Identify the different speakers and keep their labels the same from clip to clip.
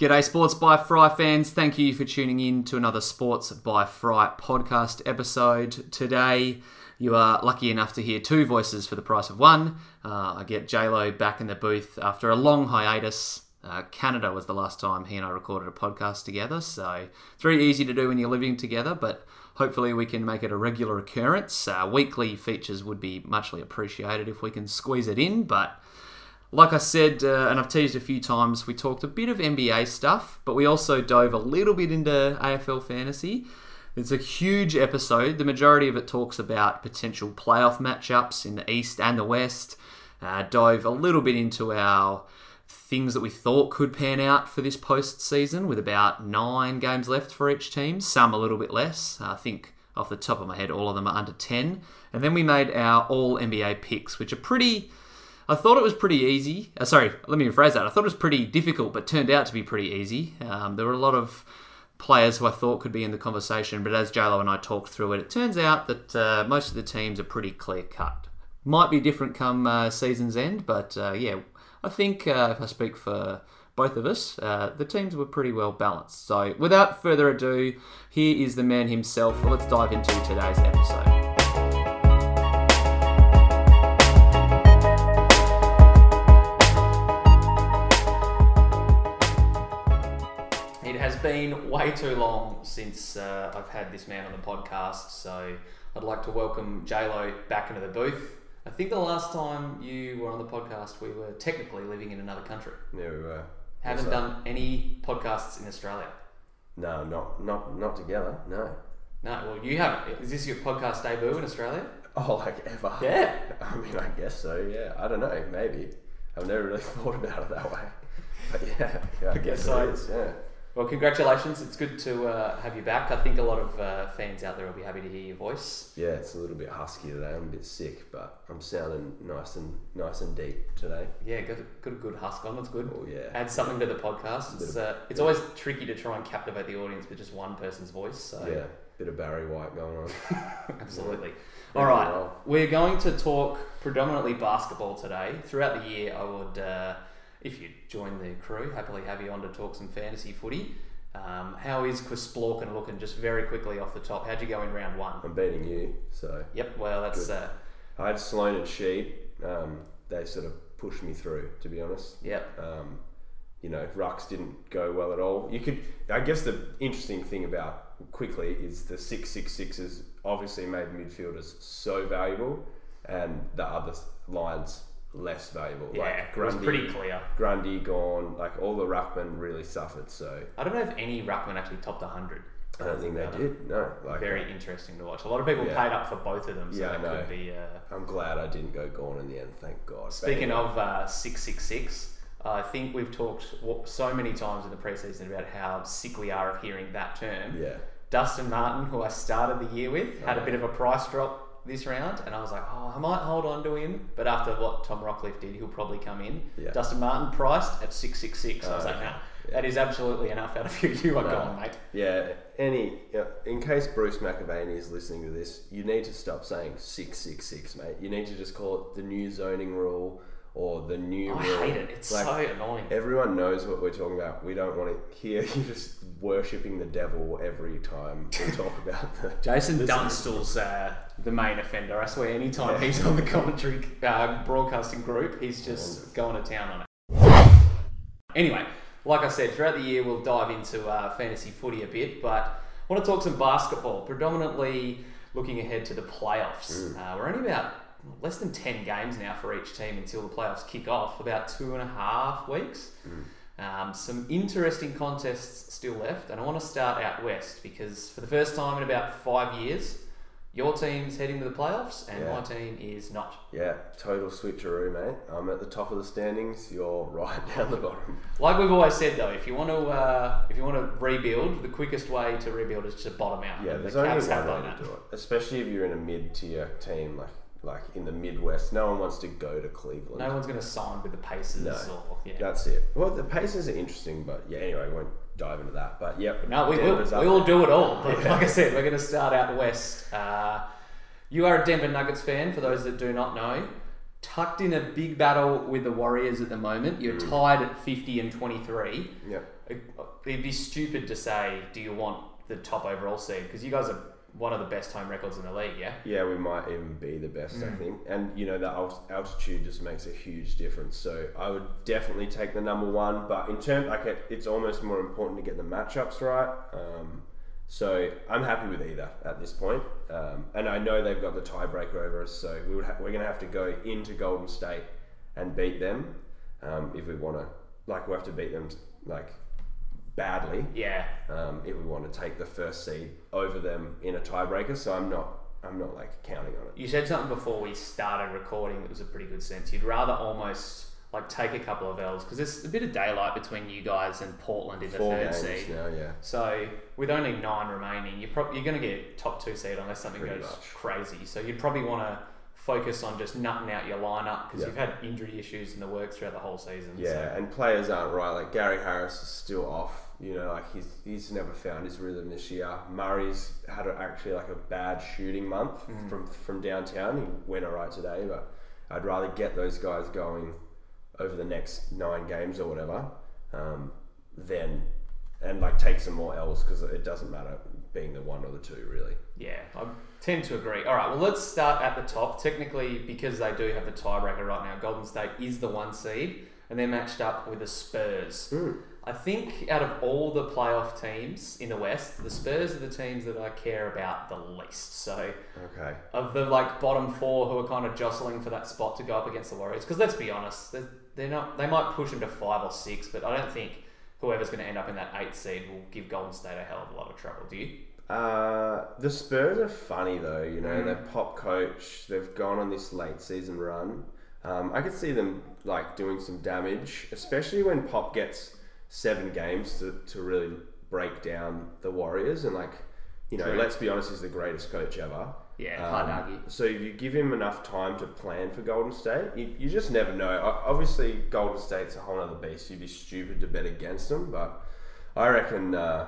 Speaker 1: G'day, Sports by Fry fans. Thank you for tuning in to another Sports by Fry podcast episode. Today, you are lucky enough to hear two voices for the price of one. Uh, I get JLo back in the booth after a long hiatus. Uh, Canada was the last time he and I recorded a podcast together, so it's very easy to do when you're living together, but hopefully we can make it a regular occurrence. Uh, weekly features would be muchly appreciated if we can squeeze it in, but like I said, uh, and I've teased a few times, we talked a bit of NBA stuff, but we also dove a little bit into AFL fantasy. It's a huge episode. The majority of it talks about potential playoff matchups in the East and the West. Uh, dove a little bit into our things that we thought could pan out for this postseason, with about nine games left for each team, some a little bit less. I think off the top of my head, all of them are under 10. And then we made our all NBA picks, which are pretty I thought it was pretty easy. Uh, sorry, let me rephrase that. I thought it was pretty difficult, but turned out to be pretty easy. Um, there were a lot of players who I thought could be in the conversation, but as JLo and I talked through it, it turns out that uh, most of the teams are pretty clear cut. Might be different come uh, season's end, but uh, yeah, I think uh, if I speak for both of us, uh, the teams were pretty well balanced. So without further ado, here is the man himself. Let's dive into today's episode. Been way too long since uh, I've had this man on the podcast, so I'd like to welcome JLo back into the booth. I think the last time you were on the podcast, we were technically living in another country.
Speaker 2: Yeah, we were.
Speaker 1: Haven't done any podcasts in Australia.
Speaker 2: No, not not not together. No.
Speaker 1: No, well, you haven't. Is this your podcast debut in Australia?
Speaker 2: Oh, like ever?
Speaker 1: Yeah.
Speaker 2: I mean, I guess so. Yeah. I don't know. Maybe. I've never really thought about it that way. But yeah, yeah I, guess
Speaker 1: so.
Speaker 2: it is. Yeah.
Speaker 1: Well, congratulations. It's good to uh, have you back. I think a lot of uh, fans out there will be happy to hear your voice.
Speaker 2: Yeah, it's a little bit husky today. I'm a bit sick, but I'm sounding nice and nice and deep today.
Speaker 1: Yeah, got a, got a good husk on. That's good.
Speaker 2: Oh yeah.
Speaker 1: Add something to the podcast. It's, uh, it's always tricky to try and captivate the audience with just one person's voice. So
Speaker 2: Yeah. Bit of Barry White going on.
Speaker 1: absolutely.
Speaker 2: Yeah,
Speaker 1: All right,
Speaker 2: well.
Speaker 1: we're going to talk predominantly basketball today. Throughout the year, I would, uh, if you join the crew, happily have you on to talk some fantasy footy. Um, how is Chris Splorkin looking? Just very quickly off the top, how'd you go in round one?
Speaker 2: I'm beating you, so
Speaker 1: Yep, well that's uh,
Speaker 2: I had Sloan and Sheed. Um, they sort of pushed me through, to be honest.
Speaker 1: yep.
Speaker 2: Um, you know, rucks didn't go well at all. You could, I guess, the interesting thing about quickly is the six six sixes obviously made midfielders so valuable, and the other lines less valuable.
Speaker 1: Yeah,
Speaker 2: like
Speaker 1: it was pretty clear.
Speaker 2: Grundy gone. Like all the ruckmen really suffered. So
Speaker 1: I don't know if any ruckman actually topped 100.
Speaker 2: I don't think they did. No, like
Speaker 1: Very interesting to watch. A lot of people
Speaker 2: Yeah.
Speaker 1: paid up for both of them, so
Speaker 2: Yeah,
Speaker 1: that
Speaker 2: know.
Speaker 1: could be. Uh...
Speaker 2: I'm glad I didn't go gone in the end. Thank God.
Speaker 1: Speaking
Speaker 2: But
Speaker 1: of uh, 666, I think we've talked so many times in the preseason about how sick we are of hearing that term.
Speaker 2: yeah,
Speaker 1: Dustin Martin, who I started the year with, had a
Speaker 2: Oh.
Speaker 1: bit of a price drop this round, and I was like, oh, I might hold on to him. But after what Tom Rockliff did, he'll probably come in.
Speaker 2: Yeah.
Speaker 1: Dustin Martin priced at 666. I was
Speaker 2: Oh,
Speaker 1: like, nah,
Speaker 2: Yeah.
Speaker 1: that is absolutely enough out of you. You are
Speaker 2: No.
Speaker 1: gone, mate.
Speaker 2: yeah. Any, yeah, in case Bruce McAvaney is listening to this, you need to stop saying six six six, mate. You need to just call it the new zoning rule or the new.
Speaker 1: I
Speaker 2: rule.
Speaker 1: hate it. It's
Speaker 2: Like,
Speaker 1: so annoying.
Speaker 2: Everyone knows what we're talking about. We don't want to hear you just worshipping the devil every time we talk about the.
Speaker 1: Jason Dunstall's uh, the main offender. I swear, anytime
Speaker 2: Yeah.
Speaker 1: he's on the commentary uh, broadcasting group, he's just going to town on it. Anyway, like I said, throughout the year we'll dive into uh, fantasy footy a bit, but I want to talk some basketball, predominantly looking ahead to the playoffs. Uh, we're only about less than 10 games now for each team until the playoffs kick off, about two and a half weeks. Um, some interesting contests still left, and I want to start out west because for the first time in about five years, your team's heading to the playoffs and
Speaker 2: Yeah.
Speaker 1: my team is not.
Speaker 2: Yeah, total switcheroo, mate. I'm at the top of the standings. You're right down the bottom.
Speaker 1: Like we've always said though, if you want to uh, if you want to rebuild, the quickest way to rebuild is to bottom out.
Speaker 2: Yeah, there's
Speaker 1: the
Speaker 2: only one way to do it, especially if you're in a mid-tier team like like in the Midwest. No one wants to go to Cleveland.
Speaker 1: No one's going to sign with the Pacers
Speaker 2: No.
Speaker 1: or yeah.
Speaker 2: That's it. Well, the Pacers are interesting, but yeah. Anyway, won't dive into that. But yep.
Speaker 1: No, we will. We will do it all. But
Speaker 2: Yeah.
Speaker 1: like I said, we're going to start out west. Uh, you are a Denver Nuggets fan, for those that do not know. tucked in a big battle with the Warriors at the moment. You're
Speaker 2: Mm.
Speaker 1: tied at 50 and 23.
Speaker 2: Yep.
Speaker 1: It'd be stupid to say, do you want the top overall seed? Because you guys are one of the best home records in the league, yeah?
Speaker 2: Yeah, we might even be the best,
Speaker 1: Mm.
Speaker 2: I think. And you know, the alt- altitude just makes a huge difference. So I would definitely take the number one. But in terms, like, it, it's almost more important to get the matchups right. Um, so I'm happy with either at this point. Um, and I know they've got the tiebreaker over us, so we would ha- we're going to have to go into Golden State and beat them um, if we want to. Like, we have to beat them like badly
Speaker 1: Yeah.
Speaker 2: um, if we want to take the first seed over them in a tiebreaker. So I'm not I'm not like counting on it.
Speaker 1: You said something before we started recording that was a pretty good sense. You'd rather almost like take a couple of L's because there's a bit of daylight between you guys and Portland in the
Speaker 2: Four
Speaker 1: third
Speaker 2: games
Speaker 1: seed.
Speaker 2: now, yeah.
Speaker 1: So with only nine remaining, you're prob- you're going to get top two seed unless something
Speaker 2: Pretty
Speaker 1: goes
Speaker 2: much.
Speaker 1: crazy. So you'd probably want to focus on just nutting out your lineup because
Speaker 2: Yeah.
Speaker 1: you've had injury issues in the works throughout the whole season.
Speaker 2: Yeah,
Speaker 1: So.
Speaker 2: and players aren't right. Like Gary Harris is still off. You know, like he's he's never found his rhythm this year. Murray's had a, actually like a bad shooting month
Speaker 1: Mm.
Speaker 2: from from downtown. He went alright today, but I'd rather get those guys going over the next nine games or whatever, um, than and like take some more L's because it doesn't matter being the one or the two really.
Speaker 1: Yeah, I tend to agree. All right, well, let's start at the top. Technically, because they do have the tiebreaker right now, Golden State is the one seed, and they're matched up with the Spurs. I think out of all the playoff teams in the West, the Spurs are the teams that I care about the least. So,
Speaker 2: Okay.
Speaker 1: of the like bottom four who are kind of jostling for that spot to go up against the Warriors, because let's be honest, they're, they're not. They might push them to five or six, but I don't think whoever's going to end up in that eighth seed will give Golden State a hell of a lot of trouble. Do you?
Speaker 2: Uh, the Spurs are funny though, you know.
Speaker 1: Mm.
Speaker 2: They're pop coach. They've gone on this late season run. Um, I could see them like doing some damage, especially when Pop gets seven games to, to really break down the Warriors. And like, you know,
Speaker 1: True.
Speaker 2: let's be honest, he's the greatest coach ever.
Speaker 1: Yeah, hard
Speaker 2: Um,
Speaker 1: argue.
Speaker 2: So if you give him enough time to plan for Golden State, you, you just never know. Obviously, Golden State's a whole other beast. You'd be stupid to bet against them, but I reckon uh,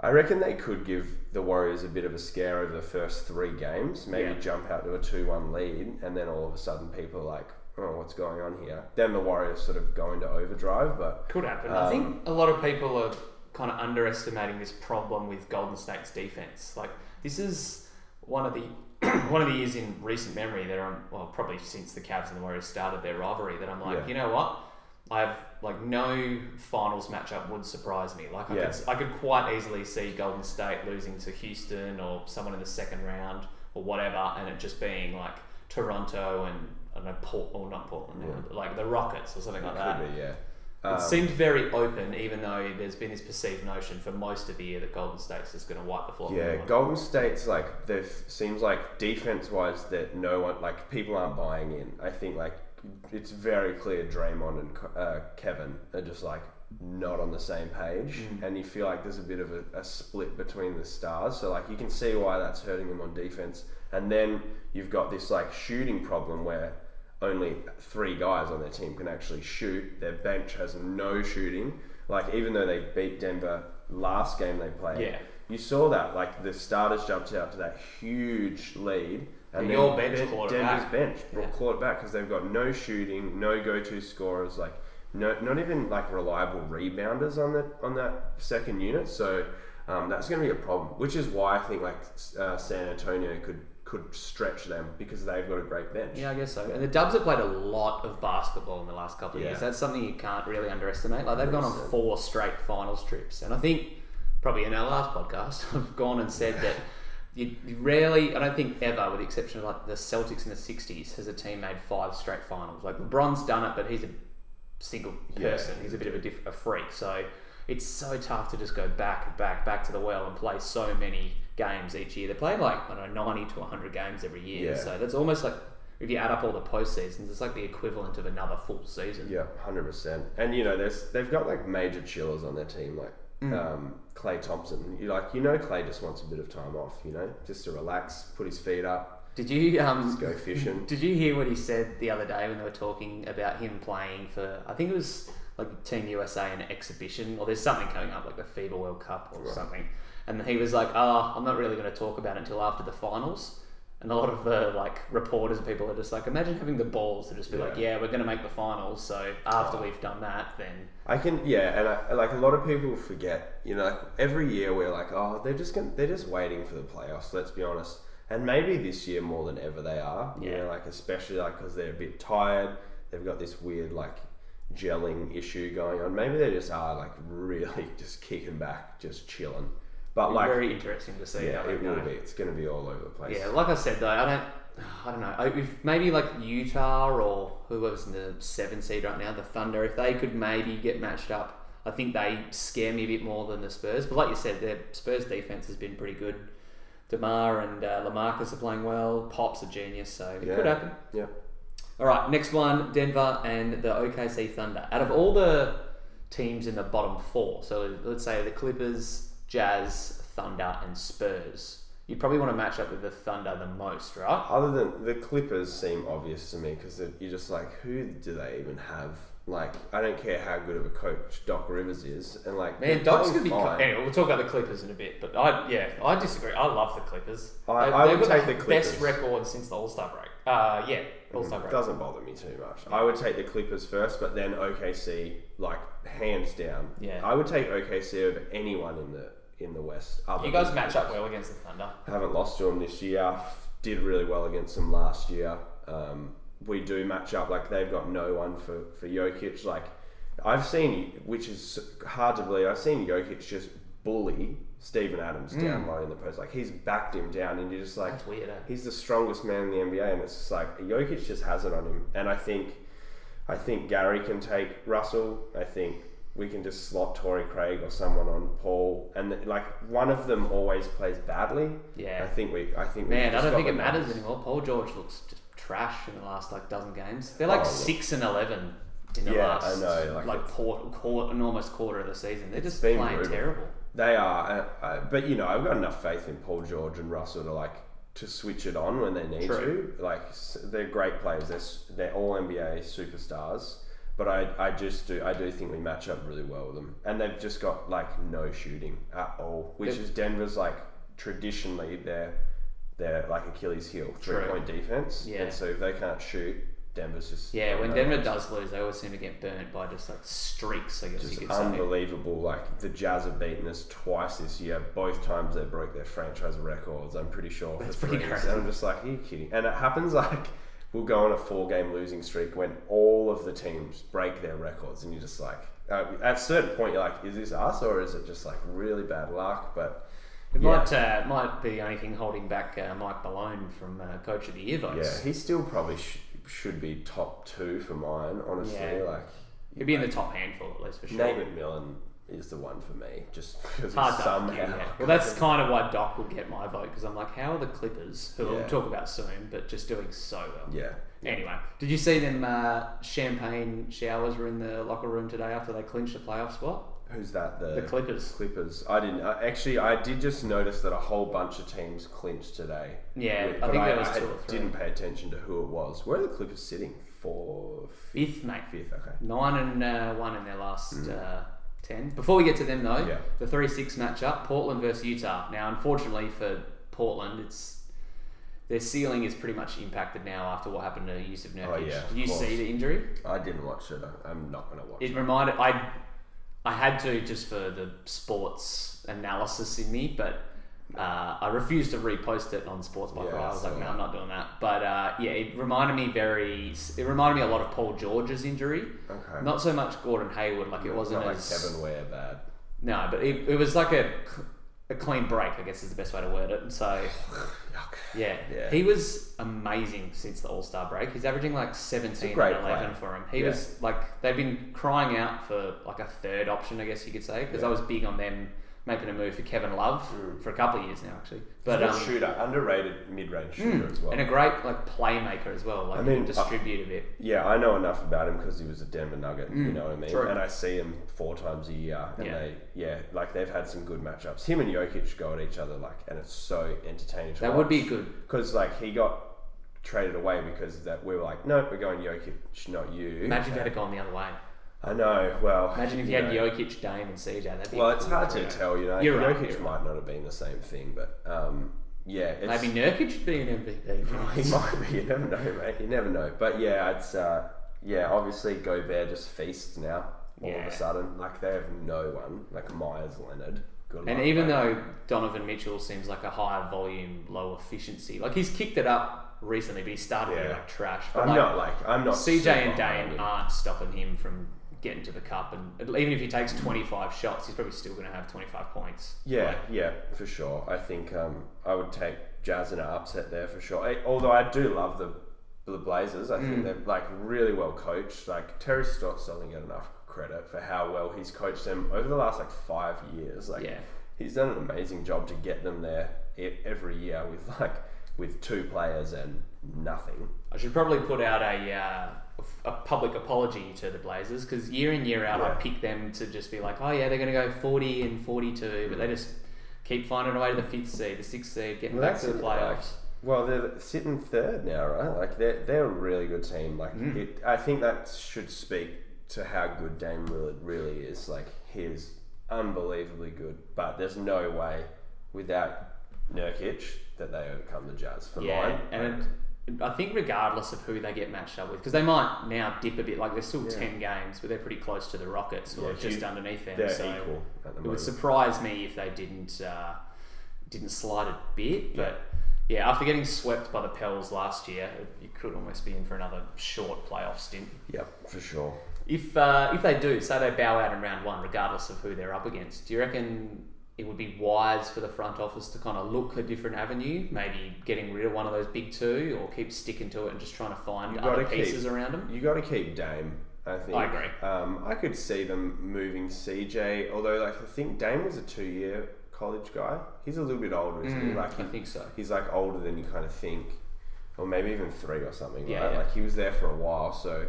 Speaker 2: I reckon they could give the Warriors a bit of a scare over the first three games. Maybe
Speaker 1: Yeah.
Speaker 2: jump out to a two-one lead, and then all of a sudden people are like, "Oh, what's going on here?" Then the Warriors sort of go into overdrive, but
Speaker 1: Could happen.
Speaker 2: Um,
Speaker 1: I think a lot of people are kind of underestimating this problem with Golden State's defense. Like this is one of the one of the years in recent memory that I'm well probably since the Cavs and the Warriors started their rivalry that I'm like,
Speaker 2: Yeah.
Speaker 1: you know what? I've like no finals matchup would surprise me. Like I
Speaker 2: Yeah.
Speaker 1: could I could quite easily see Golden State losing to Houston or someone in the second round or whatever, and it just being like Toronto and I don't know Port or not Portland, like the Rockets or something like that.
Speaker 2: could be, yeah.
Speaker 1: It
Speaker 2: Um,
Speaker 1: seemed very open, even though there's been this perceived notion for most of the year that Golden State's just going to wipe the floor. with
Speaker 2: Yeah,
Speaker 1: everyone.
Speaker 2: Golden State's like there seems like defense wise that no one like people aren't buying in. I think like it's very clear Draymond and uh, Kevin are just like not on the same page, and you feel like there's a bit of a, a split between the stars. So like you can see why that's hurting them on defense, and then you've got this like shooting problem where only three guys on their team can actually shoot. Their bench has no shooting. Like even though they beat Denver last game they played,
Speaker 1: Yeah.
Speaker 2: you saw that like the starters jumped out to that huge lead, and
Speaker 1: And
Speaker 2: then
Speaker 1: your bench it
Speaker 2: Denver's
Speaker 1: back.
Speaker 2: bench
Speaker 1: Yeah.
Speaker 2: clawed it back because they've got no shooting, no go-to scorers, like no, not even like reliable rebounders on that on that second unit. So um, that's going to be a problem, which is why I think like uh, San Antonio could could stretch them because they've got a great bench.
Speaker 1: Yeah, I guess so. And the Dubs have played a lot of basketball in the last couple of
Speaker 2: Yeah.
Speaker 1: years. That's something you can't really underestimate. Like they've gone on four straight finals trips, and I think probably in our last podcast I've gone and said that you, rarely, I don't think ever, with the exception of like the Celtics in the '60s, has a team made five straight finals. Like LeBron's done it, but he's a single
Speaker 2: Yeah.
Speaker 1: person. He's a bit of a, diff- a freak. So it's so tough to just go back and back, back to the well and play so many games each year. They play like, I don't know, 90 to 100 games every year.
Speaker 2: Yeah.
Speaker 1: So that's almost like, if you add up all the postseasons, it's like the equivalent of another full season.
Speaker 2: Yeah, hundred percent. And you know, there's they've got like major chillers on their team, like
Speaker 1: Mm.
Speaker 2: um, Klay Thompson. You like you know, Klay just wants a bit of time off. You know, just to relax, put his feet up,
Speaker 1: Did you um,
Speaker 2: just go fishing.
Speaker 1: Did you hear what he said the other day when they were talking about him playing for? I think it was like Team USA in an exhibition, or there's something coming up like the FIBA World Cup or
Speaker 2: Right.
Speaker 1: something. And he was like, "Oh, I'm not really going to talk about it until after the finals." And a lot of the like reporters and people are just like, imagine having the balls to just be like,
Speaker 2: Yeah.
Speaker 1: yeah, we're going to make the finals. So after
Speaker 2: Oh.
Speaker 1: we've done that, then
Speaker 2: I can, yeah, and I, like a lot of people forget, you know, every year we're like, oh, they're just gonna, they're just waiting for the playoffs. Let's be honest, and maybe this year more than ever they are. You
Speaker 1: Yeah.
Speaker 2: know, like especially like because they're a bit tired, they've got this weird like gelling issue going on. Maybe they just are like really just kicking back, just chilling. But like,
Speaker 1: very interesting to see
Speaker 2: yeah, it will be. It's going to be all over the place.
Speaker 1: Yeah, like I said though, I don't, I don't know. If maybe like Utah or whoever's in the seven seed right now, the Thunder, if they could maybe get matched up, I think they scare me a bit more than the Spurs. But like you said, the Spurs defense has been pretty good. DeMar and uh, LaMarcus are playing well. Pop's a genius, so it
Speaker 2: Yeah.
Speaker 1: could happen.
Speaker 2: Yeah.
Speaker 1: All right, next one: Denver and the OKC Thunder. Out of all the teams in the bottom four, so let's say the Clippers, Jazz, Thunder, and Spurs, you'd probably want to match up with the Thunder the most, right?
Speaker 2: Other than the Clippers seem obvious to me because you're just like, who do they even have? Like, I don't care how good of a coach Doc Rivers is, and like,
Speaker 1: Man, Doc's gonna be.
Speaker 2: fine.
Speaker 1: Anyway, we'll talk about the Clippers in a bit, but I yeah, I disagree. I love the Clippers.
Speaker 2: I-
Speaker 1: They-
Speaker 2: I would take the
Speaker 1: best
Speaker 2: Clippers.
Speaker 1: record since the All Star break. Uh, yeah, All Star break.
Speaker 2: Doesn't bother me too much. I would take the Clippers first, but then OKC, like hands down.
Speaker 1: Yeah.
Speaker 2: I would take OKC over anyone in the in the West.
Speaker 1: You guys match up well against the Thunder.
Speaker 2: Haven't lost to them this year. Did really well against them last year. Um, we do match up like they've got no one for for Jokic. Like I've seen, which is hard to believe. I've seen Jokic just bully Steven Adams down low in the post. Like he's backed him down, and you're just like,
Speaker 1: That's weird. Eh?
Speaker 2: he's the strongest man in the NBA, and it's just like Jokic just has it on him. And I think, I think Gary can take Russell. I think we can just slot Torrey Craig or someone on Paul, and like one of them always plays badly.
Speaker 1: Yeah.
Speaker 2: I think we. I think
Speaker 1: Man, I don't think it matters
Speaker 2: numbers.
Speaker 1: anymore. Paul George looks just trash in the last like dozen games. They're like
Speaker 2: Oh,
Speaker 1: six and eleven in the
Speaker 2: Yeah,
Speaker 1: last
Speaker 2: I know,
Speaker 1: like,
Speaker 2: like,
Speaker 1: quarter, quarter, an almost quarter of the season. They're just
Speaker 2: been
Speaker 1: playing
Speaker 2: brutal.
Speaker 1: terrible.
Speaker 2: They are, uh, uh, but you know, I've got enough faith in Paul George and Russell to like to switch it on when they need
Speaker 1: True.
Speaker 2: to. Like they're great players. They're they're all NBA superstars. But I, I just do I do think we match up really well with them, and they've just got like no shooting at all, which
Speaker 1: They've-
Speaker 2: is Denver's like traditionally their their like Achilles heel three
Speaker 1: True.
Speaker 2: point defense.
Speaker 1: Yeah.
Speaker 2: And so if they can't shoot, Denver's just
Speaker 1: Yeah, when Denver does lose, they always seem to get burnt by just like streaks. I guess
Speaker 2: Just
Speaker 1: you could say.
Speaker 2: unbelievable. Like the Jazz have beaten us twice this year. Both times they broke their franchise records. I'm pretty sure.
Speaker 1: That's
Speaker 2: for
Speaker 1: pretty
Speaker 2: threes.
Speaker 1: crazy.
Speaker 2: And I'm just like, are you kidding? And it happens like we'll go on a four game losing streak when all of the teams break their records, and you're just like, uh, at a certain point, you're like, is this us or is it just like really bad luck? But
Speaker 1: It
Speaker 2: yeah,
Speaker 1: might uh, might be the only thing holding back uh, Mike Malone from uh, Coach of the Year votes.
Speaker 2: yeah, he still probably sh- should be top two for mine. Honestly,
Speaker 1: Yeah.
Speaker 2: like
Speaker 1: He'd be in the top handful at least for sure.
Speaker 2: Nate McMillan is the one for me, just because
Speaker 1: Hard
Speaker 2: he's somehow.
Speaker 1: yeah. Well, that's kind of why Doc would get my vote because I'm like, how are the Clippers, who we'll
Speaker 2: Yeah.
Speaker 1: talk about soon, but just doing so well?
Speaker 2: yeah.
Speaker 1: Anyway, did you see them uh, champagne showers were in the locker room today after they clinched the playoff spot?
Speaker 2: Who's that? The,
Speaker 1: The Clippers.
Speaker 2: Clippers. I didn't actually. I did just notice that a whole bunch of teams clinched today.
Speaker 1: Yeah,
Speaker 2: But
Speaker 1: I think there was
Speaker 2: I
Speaker 1: two or three.
Speaker 2: didn't pay attention to who it was. Where are the Clippers sitting? For
Speaker 1: Fifth, mate.
Speaker 2: fifth. Okay.
Speaker 1: Nine and uh, one in their last uh, ten. Before we get to them though.
Speaker 2: Yeah.
Speaker 1: the three six matchup: Portland versus Utah. Now, unfortunately for Portland, it's their ceiling is pretty much impacted now after what happened to Jusuf oh, Nurkic.
Speaker 2: Oh, yeah,
Speaker 1: Did you
Speaker 2: course.
Speaker 1: see the injury?
Speaker 2: I didn't watch it. I'm not going to watch
Speaker 1: It
Speaker 2: it.
Speaker 1: reminded I I had to just for the sports analysis in me, but uh, I refused to repost it on Sports by
Speaker 2: Yeah.
Speaker 1: I was
Speaker 2: saw
Speaker 1: like, no. I'm not doing that. But uh, yeah, it reminded me very. It reminded me a lot of Paul George's injury.
Speaker 2: Okay.
Speaker 1: Not so much Gordon Hayward, like it wasn't
Speaker 2: not like
Speaker 1: as
Speaker 2: Kevin Ware bad.
Speaker 1: no, but it, it was like a a clean break. I guess is the best way to word it. So yeah,
Speaker 2: Yeah.
Speaker 1: he was amazing since the All Star break. He's averaging like seventeen
Speaker 2: great
Speaker 1: and eleven
Speaker 2: player.
Speaker 1: for him. He
Speaker 2: Yeah.
Speaker 1: was like they've been crying out for like a third option, I guess you could say, because I was big on them making a move for Kevin Love
Speaker 2: Mm.
Speaker 1: for a couple of years now, actually. But um,
Speaker 2: shooter, underrated mid-range shooter
Speaker 1: mm,
Speaker 2: as well.
Speaker 1: and a great like playmaker as well. Like
Speaker 2: I mean,
Speaker 1: distribute a bit.
Speaker 2: Yeah, I know enough about him because he was a Denver Nugget. you
Speaker 1: Mm,
Speaker 2: know what I mean?
Speaker 1: true.
Speaker 2: And I see him four times a year, and
Speaker 1: Yeah.
Speaker 2: they, yeah, like they've had some good matchups. Him and Jokic go at each other, like, and it's so entertaining.
Speaker 1: That would be good.
Speaker 2: because like he got traded away because that we were like, no, we're going Jokic, not you.
Speaker 1: Imagine if you had gone the other way.
Speaker 2: I know. Well,
Speaker 1: Imagine if you had
Speaker 2: know.
Speaker 1: Jokic, Dame, and CJ. That'd be
Speaker 2: Well, it's
Speaker 1: cool
Speaker 2: hard to tell, you know.
Speaker 1: You're
Speaker 2: Jokic
Speaker 1: you're
Speaker 2: might not have been the same thing, but um, yeah, it's,
Speaker 1: Maybe Nurkic should be an MVP.
Speaker 2: he might be. You never know, mate. You never know. But yeah, it's uh, yeah. Obviously, Gobert just feasts now. All of a sudden, like they have no one like Meyers Leonard. Good
Speaker 1: And even though Donovan Mitchell seems like a higher volume, low efficiency, like he's kicked it up recently, but he started
Speaker 2: Yeah.
Speaker 1: like trash. But
Speaker 2: I'm
Speaker 1: like,
Speaker 2: not like I'm not
Speaker 1: CJ and Dame aren't stopping him from getting to the cup, and even if he takes 25 shots, he's probably still going to have 25 points.
Speaker 2: Yeah,
Speaker 1: Like,
Speaker 2: yeah, for sure. I think um, I would take Jazz in an upset there for sure. I, although I do love the the Blazers. I
Speaker 1: Mm.
Speaker 2: think they're like really well coached. Like Terry Stotts doesn't get enough credit for how well he's coached them over the last like five years. Like
Speaker 1: Yeah.
Speaker 2: he's done an amazing job to get them there every year with like with two players and nothing.
Speaker 1: I should probably put out a uh, a public apology to the Blazers because year in year out I pick them to just be like, oh yeah, they're going to go 40 and 42, but they just keep finding a way to the fifth seed, the sixth seed, getting
Speaker 2: Well,
Speaker 1: back to the
Speaker 2: it, like-
Speaker 1: playoffs.
Speaker 2: well, they're sitting third now, right? Like they're they're a really good team. Like
Speaker 1: Mm.
Speaker 2: it, I think that should speak to how good Dame Lillard really is. Like he is unbelievably good, but there's no way without Nurkic that they overcome the Jazz for
Speaker 1: yeah,
Speaker 2: mine.
Speaker 1: and I think regardless of who they get matched up with, because they might now dip a bit. Like there's still
Speaker 2: Yeah.
Speaker 1: 10 games, but they're pretty close to the Rockets, or
Speaker 2: Yeah,
Speaker 1: just
Speaker 2: huge-
Speaker 1: underneath them.
Speaker 2: they're
Speaker 1: so
Speaker 2: equal at the
Speaker 1: it would surprise me if they didn't uh, didn't slide a bit, but. Yeah, after getting swept by the Pels last year, you could almost be in for another short playoff stint.
Speaker 2: Yep, for sure.
Speaker 1: If uh, if they do, say they bow out in round one, regardless of who they're up against, do you reckon it would be wise for the front office to kind of look a different avenue, maybe getting rid of one of those big two, or keep sticking to it and just trying to find
Speaker 2: You
Speaker 1: other
Speaker 2: gotta keep-
Speaker 1: pieces around them?
Speaker 2: You got to keep Dame. I think.
Speaker 1: I agree.
Speaker 2: Um, I could see them moving CJ, although like I think Dame was a two-year college guy. He's a little bit older, isn't he? Like
Speaker 1: Mm, I think so.
Speaker 2: he's like older than you kind of think, or maybe even three or something.
Speaker 1: Yeah,
Speaker 2: right?
Speaker 1: yeah.
Speaker 2: Like he was there for a while, so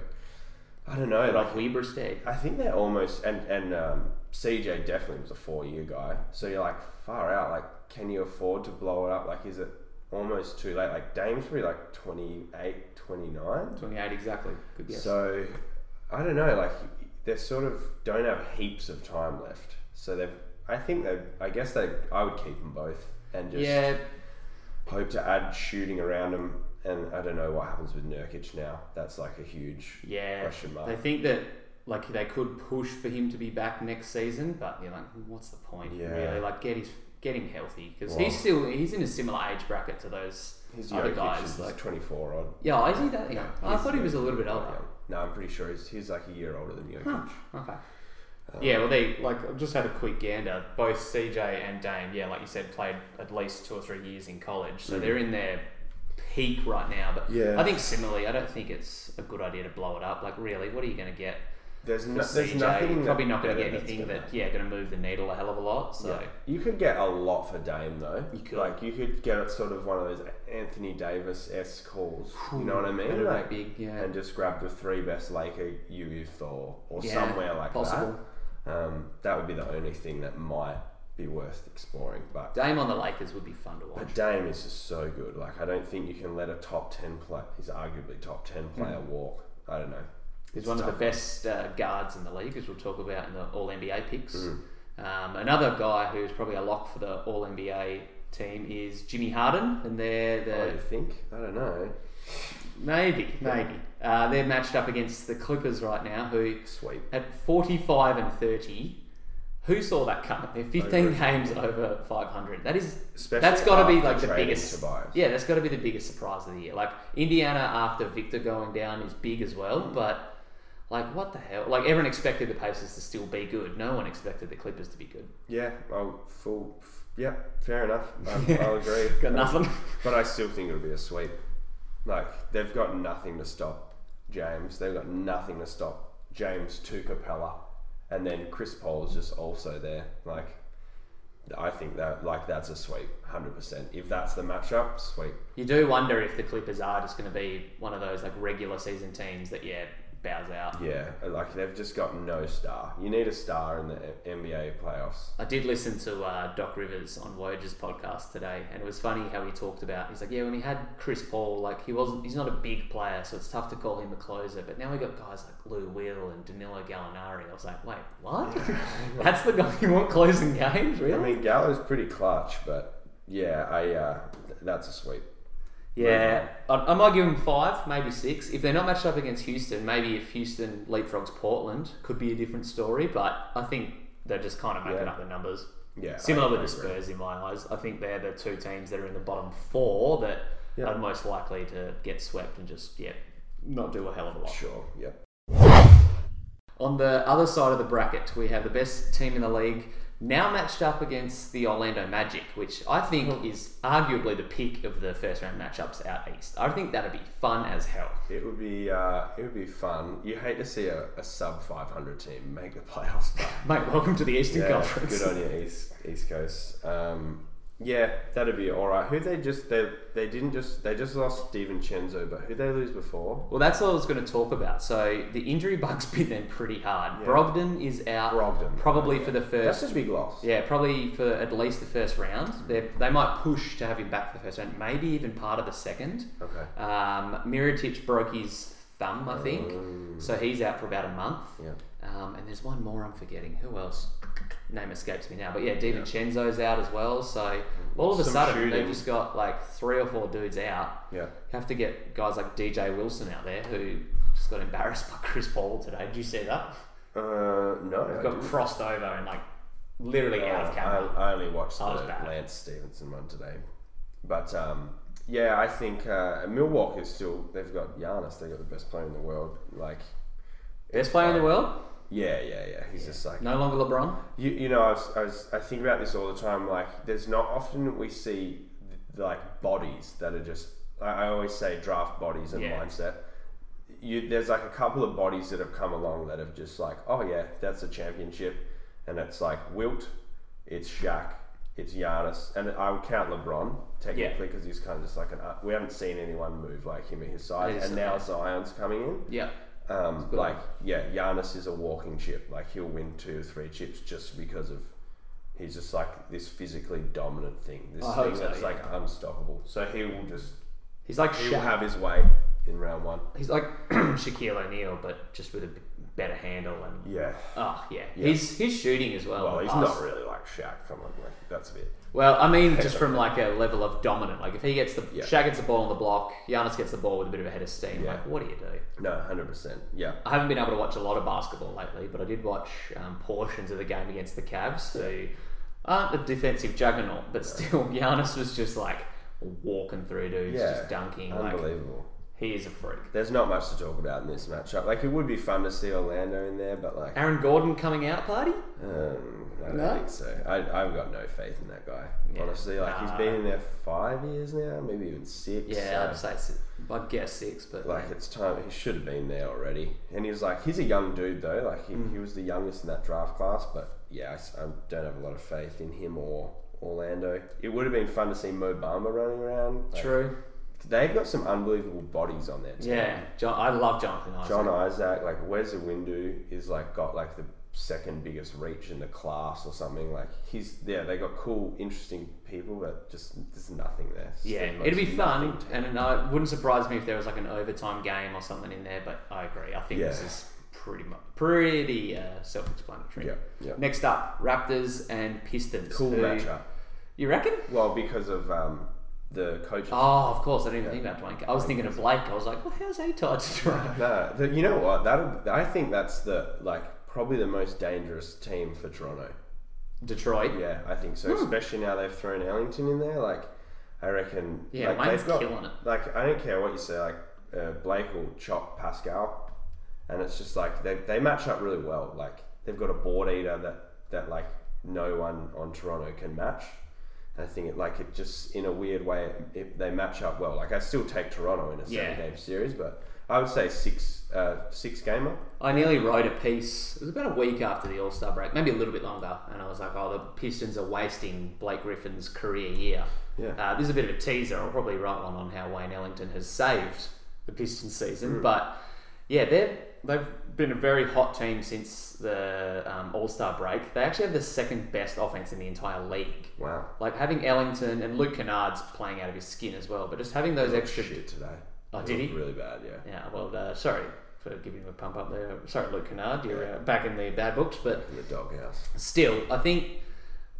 Speaker 2: I don't know.
Speaker 1: Like
Speaker 2: Like
Speaker 1: Weber State.
Speaker 2: I think they're almost and and um, CJ definitely was a four-year guy. So you're like far out. Like, can you afford to blow it up? Like, is it almost too late? Like Dame's probably like 28, 29.
Speaker 1: 28 exactly. Good guess.
Speaker 2: So I don't know. Like they sort of don't have heaps of time left. So they've. I think they. I guess they. I would keep them both and just
Speaker 1: yeah,
Speaker 2: hope to add shooting around them. And I don't know what happens with Nurkic now. That's like a huge
Speaker 1: yeah.
Speaker 2: question mark.
Speaker 1: They think that like they could push for him to be back next season, but you're like, what's the point?
Speaker 2: Yeah.
Speaker 1: Really, like get his get him healthy because
Speaker 2: Well-
Speaker 1: he's still he's in a similar age bracket to those
Speaker 2: His
Speaker 1: other guys. Like,
Speaker 2: 24 odd.
Speaker 1: yeah, is he that? Yeah, I thought he was a little bit older.
Speaker 2: young. No, I'm pretty sure he's, he's like a year older than Jokic.
Speaker 1: Okay.
Speaker 2: Um,
Speaker 1: Yeah, well, they like I've just had a quick gander. Both CJ and Dame, yeah, like you said, played at least two or three years in college, so they're in their peak right now. But
Speaker 2: Mm. Yeah.
Speaker 1: I think similarly, I don't think it's a good idea to blow it up. Like, really, what are you going to get
Speaker 2: There's,
Speaker 1: for
Speaker 2: no, there's
Speaker 1: CJ?
Speaker 2: nothing.
Speaker 1: You're probably not going to get anything
Speaker 2: gonna-
Speaker 1: that yeah, going to move the needle a hell of a lot. So
Speaker 2: Yeah. You could get a lot for Dame though.
Speaker 1: You could.
Speaker 2: Like you could get it sort of one of those Anthony Davis s calls. You know what I mean?
Speaker 1: Better
Speaker 2: Like,
Speaker 1: big, yeah.
Speaker 2: And just grab the three best Laker youth or or
Speaker 1: Yeah,
Speaker 2: somewhere like
Speaker 1: possible.
Speaker 2: that. Um, that would be the only thing that might be worth exploring. But
Speaker 1: Dame on the Lakers would be fun to watch.
Speaker 2: but Dame is just so good. Like I don't think you can let a top ten play. He's arguably top ten player walk. I don't know.
Speaker 1: He's one of the best uh, guards in the league, as we'll talk about in the All NBA picks.
Speaker 2: Mm.
Speaker 1: Um, another guy who's probably a lock for the All NBA team is Jimmy Harden, and they're the
Speaker 2: Oh, you think? I don't know.
Speaker 1: maybe maybe uh, they're matched up against the Clippers right now, who
Speaker 2: Sweet.
Speaker 1: at forty five and thirty. Who saw that coming? They're 15
Speaker 2: Over.
Speaker 1: games over 500. That is,
Speaker 2: Especially
Speaker 1: that's got to be like the biggest.
Speaker 2: Tobias.
Speaker 1: Yeah, that's got to be the biggest surprise of the year. Like Indiana after Victor going down is big as well,
Speaker 2: Hmm.
Speaker 1: but like what the hell? Like everyone expected the Pacers to still be good. No one expected the Clippers to be good.
Speaker 2: Yeah, I'll full. Yep, fair enough. I, I'll agree.
Speaker 1: Got
Speaker 2: Um,
Speaker 1: nothing.
Speaker 2: But I still think it'll be a sweep. Like they've got nothing to stop James. They've got nothing to stop James to Capela, and then Chris Paul is just also there. Like I think that like that's a sweep, hundred percent. If that's the matchup, sweep.
Speaker 1: You do wonder if the Clippers are just going to be one of those like regular season teams that yeah bows out.
Speaker 2: Yeah, like they've just got no star. You need a star in the NBA playoffs.
Speaker 1: I did listen to uh, Doc Rivers on Woj's podcast today, and it was funny how he talked about. He's like, yeah, when he had Chris Paul, like he wasn't, he's not a big player, so it's tough to call him a closer. But now we got guys like Lou Will and Danilo Gallinari. I was like, wait, what? That's the guy you want closing games,
Speaker 2: I
Speaker 1: really?
Speaker 2: mean, Gallo's pretty clutch, but Yeah, I uh, th- that's a sweep.
Speaker 1: Yeah, I, I might give them five, maybe six. If they're not matched up against Houston, maybe if Houston leapfrogs Portland, could be a different story. But I think they're just kind of making
Speaker 2: Yeah.
Speaker 1: up the numbers.
Speaker 2: Yeah,
Speaker 1: Similar with the. Spurs in my eyes. I think they're the two teams that are in the bottom four that
Speaker 2: Yeah.
Speaker 1: are most likely to get swept and just yeah, not do a hell of a lot.
Speaker 2: Sure. Yeah.
Speaker 1: On the other side of the bracket, we have the best team in the league now matched up against the Orlando Magic, which I think is arguably the peak of the first round matchups out east. I think that'd be fun as hell.
Speaker 2: It would be uh, it would be fun. You hate to see a, a sub 500 team make the playoffs, but
Speaker 1: Mate, welcome to the Eastern
Speaker 2: yeah,
Speaker 1: Conference.
Speaker 2: good on you, East East Coast. Um, yeah, that'd be all right. Who they just they they didn't just they just lost DiVincenzo, but who they lose before?
Speaker 1: Well, that's what I was going to talk about. So the injury bug's been them pretty hard.
Speaker 2: Yeah.
Speaker 1: Brogdon is out,
Speaker 2: Brogdon,
Speaker 1: probably
Speaker 2: yeah.
Speaker 1: for the first.
Speaker 2: That's a big loss.
Speaker 1: Yeah, probably for at least the first round. They they might push to have him back for the first round, maybe even part of the second.
Speaker 2: Okay.
Speaker 1: Um, Mirotic broke his thumb, I think,
Speaker 2: Mm.
Speaker 1: so he's out for about a month.
Speaker 2: Yeah.
Speaker 1: Um, and there's one more I'm forgetting. Who else? Name escapes me now. But yeah, DiVincenzo's out as well. So all of a
Speaker 2: Some
Speaker 1: sudden,
Speaker 2: shooting.
Speaker 1: they've just got like three or four dudes out.
Speaker 2: Yeah.
Speaker 1: You have to get guys like DJ Wilson out there who just got embarrassed by Chris Paul today. Did you see that?
Speaker 2: Uh, no. I
Speaker 1: Got crossed over and like literally out of camera.
Speaker 2: I, I only watched the
Speaker 1: I was bad.
Speaker 2: Lance Stephenson one today, but um, yeah, I think uh, Milwaukee is still they've got Giannis. They've got the best player in the world. Like
Speaker 1: Best player in the world?
Speaker 2: Yeah, yeah, yeah. He's just like
Speaker 1: No longer LeBron.
Speaker 2: you, you know. I, was, I, was, I think about this all the time. Like there's not often we see like bodies that are just. I, always say draft bodies and
Speaker 1: Yeah.
Speaker 2: mindset. You, there's like a couple of bodies that have come along that have just like, oh yeah, that's a championship, and it's like Wilt, it's Shaq, it's Giannis, and I would count LeBron technically because he's kind of just like an. uh, We haven't seen anyone move like him at his size, and now Zion's coming in.
Speaker 1: Yeah.
Speaker 2: Um, like yeah, Giannis is a walking chip. Like he'll win two or three chips just because of he's just like this physically dominant thing. This
Speaker 1: I hope
Speaker 2: thing
Speaker 1: so,
Speaker 2: that's
Speaker 1: yeah.
Speaker 2: like unstoppable. So he will just
Speaker 1: He's like
Speaker 2: he will
Speaker 1: Shaq.
Speaker 2: have his way in round one.
Speaker 1: He's like Shaquille O'Neal, but just with a better handle and
Speaker 2: Yeah.
Speaker 1: oh yeah,
Speaker 2: Yeah.
Speaker 1: his his shooting as well.
Speaker 2: Well, he's
Speaker 1: us.
Speaker 2: not really like Shaq. Come on, like that's a bit.
Speaker 1: Well, I mean, just from like a level of dominant. Like if he gets the
Speaker 2: Yeah.
Speaker 1: Shaq gets the ball on the block, Giannis gets the ball with a bit of a head of steam.
Speaker 2: Yeah.
Speaker 1: Like what do you do?
Speaker 2: No, hundred percent. Yeah.
Speaker 1: I haven't been able to watch a lot of basketball lately, but I did watch um, portions of the game against the Cavs, who aren't a defensive juggernaut, but still, Giannis was just like walking through dudes,
Speaker 2: Yeah.
Speaker 1: just dunking. Like
Speaker 2: Unbelievable.
Speaker 1: He is a freak.
Speaker 2: There's not much to talk about in this matchup. Like it would be fun to see Orlando in there, but like
Speaker 1: Aaron Gordon coming out party.
Speaker 2: Um, I don't
Speaker 1: No?
Speaker 2: think so. I, I've got no faith in that guy.
Speaker 1: Yeah.
Speaker 2: Honestly, like
Speaker 1: Nah.
Speaker 2: he's been in there five years now, maybe even six.
Speaker 1: Yeah, I'd
Speaker 2: so,
Speaker 1: say it's, I'd guess six, but
Speaker 2: like it's time. He should have been there already. And he's like, he's a young dude though. Like he,
Speaker 1: Mm.
Speaker 2: he was the youngest in that draft class. But yeah, I s- I, don't have a lot of faith in him or Orlando. It would have been fun to see Mo Bamba running around. Like,
Speaker 1: true.
Speaker 2: They've got some unbelievable bodies on their team.
Speaker 1: Yeah, John, I love Jonathan Isaac.
Speaker 2: John Isaac, like Wes Windu is like got like the second biggest reach in the class or something. Like he's yeah, they got cool, interesting people, but just there's nothing there. It's
Speaker 1: Yeah, it'd be fun, and uh, it wouldn't surprise me if there was like an overtime game or something in there. But I agree. I think
Speaker 2: Yeah.
Speaker 1: this is pretty much pretty uh, self-explanatory.
Speaker 2: Yeah, yeah.
Speaker 1: Next up, Raptors and Pistons.
Speaker 2: cool
Speaker 1: who-
Speaker 2: matchup.
Speaker 1: You reckon?
Speaker 2: Well, because of um, the coaches.
Speaker 1: Oh, of course. I didn't even think about Dwane. I was thinking of Blake. I was like, well, how's he tied to Toronto?
Speaker 2: No, the, you know what? That I think that's the like probably the most dangerous team for Toronto.
Speaker 1: Detroit.
Speaker 2: Yeah, I think so. Especially now they've thrown Ellington in there. Like, I reckon.
Speaker 1: Yeah,
Speaker 2: like,
Speaker 1: Wayne's
Speaker 2: they've got,
Speaker 1: killing it.
Speaker 2: Like, I don't care what you say. Like, uh, Blake will chop Pascal, and it's just like they, they match up really well. Like, they've got a board eater that that like no one on Toronto can match. I think it like it just in a weird way it, it, they match up well. Like I still take Toronto in a seven
Speaker 1: Yeah.
Speaker 2: game series, but I would say six uh, six gamer.
Speaker 1: I nearly wrote a piece. It was about a week after the All Star break, maybe a little bit longer, and I was like, "Oh, the Pistons are wasting Blake Griffin's career year."
Speaker 2: Yeah.
Speaker 1: Uh, this is a bit of a teaser. I'll probably write one on how Wayne Ellington has saved the Pistons season,
Speaker 2: Mm.
Speaker 1: but yeah, they've they've been a very hot team since the um, All Star break. They actually have the second best offense in the entire league.
Speaker 2: Wow.
Speaker 1: Like having Ellington and Luke Kennard's playing out of his skin as well, but just having those extra.
Speaker 2: shit today.
Speaker 1: Oh, did he?
Speaker 2: Really bad, yeah.
Speaker 1: Yeah, well, uh, sorry for giving him a pump up there. Sorry, Luke Kennard, you're uh, back in the bad books, but
Speaker 2: In the doghouse.
Speaker 1: still, I think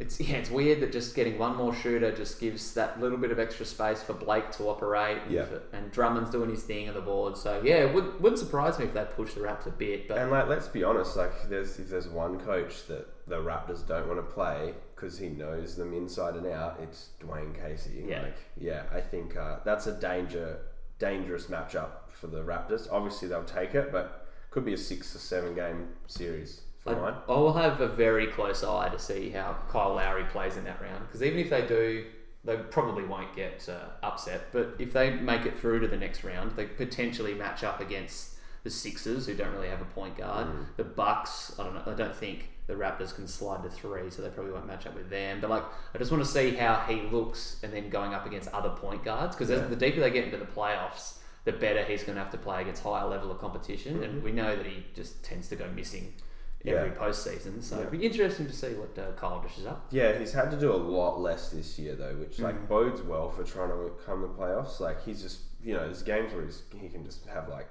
Speaker 1: it's yeah, it's weird that just getting one more shooter just gives that little bit of extra space for Blake to operate. And,
Speaker 2: Yeah.
Speaker 1: for- and Drummond's doing his thing on the board. So yeah, it would, wouldn't surprise me if they push the Raptors a bit. But
Speaker 2: And like, let's be honest, like, there's if there's one coach that the Raptors don't want to play because he knows them inside and out, it's Dwane Casey.
Speaker 1: Yeah.
Speaker 2: Like, yeah, I think uh, that's a danger, dangerous matchup for the Raptors. Obviously, they'll take it, but could be a six or seven game series mine.
Speaker 1: I, I'll have a very close eye to see how Kyle Lowry plays in that round because even if they do, they probably won't get uh, upset. But if they make it through to the next round, they potentially match up against the Sixers, who don't really have a point guard.
Speaker 2: Mm.
Speaker 1: The Bucks, I don't know. I don't think the Raptors can slide to three, so they probably won't match up with them. But like, I just want to see how he looks, and then going up against other point guards because
Speaker 2: Yeah.
Speaker 1: the deeper they get into the playoffs. The better he's going to have to play against higher level of competition, and we know that he just tends to go missing every
Speaker 2: Yeah.
Speaker 1: postseason. So
Speaker 2: Yeah.
Speaker 1: it'll be interesting to see what uh, Kyle dishes up.
Speaker 2: Yeah, he's had to do a lot less this year though, which
Speaker 1: Mm.
Speaker 2: like bodes well for trying to come the playoffs. Like he's just, you know, there's games where he's, he can just have like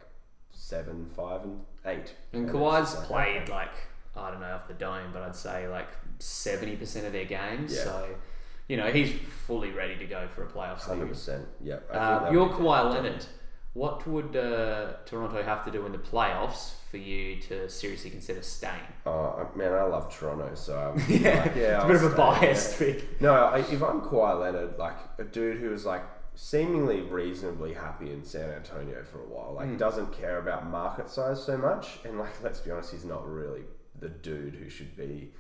Speaker 2: seven, five, and eight.
Speaker 1: And Kawhi's
Speaker 2: like,
Speaker 1: played like I don't know off the dome, but I'd say like seventy percent of their games.
Speaker 2: Yeah.
Speaker 1: So you know he's fully ready to go for a playoff
Speaker 2: Hundred percent. Yeah.
Speaker 1: Uh, you're Kawhi. Leonard. What would uh, Toronto have to do in the playoffs for you to seriously consider staying?
Speaker 2: Oh man, I love Toronto, so I'm
Speaker 1: Yeah,
Speaker 2: like, yeah,
Speaker 1: it's a
Speaker 2: I'll
Speaker 1: bit of a biased
Speaker 2: yeah. No, I, if I'm Kawhi Leonard, like a dude who was like seemingly reasonably happy in San Antonio for a while, like hmm. doesn't care about market size so much, and like let's be honest, he's not really the dude who should be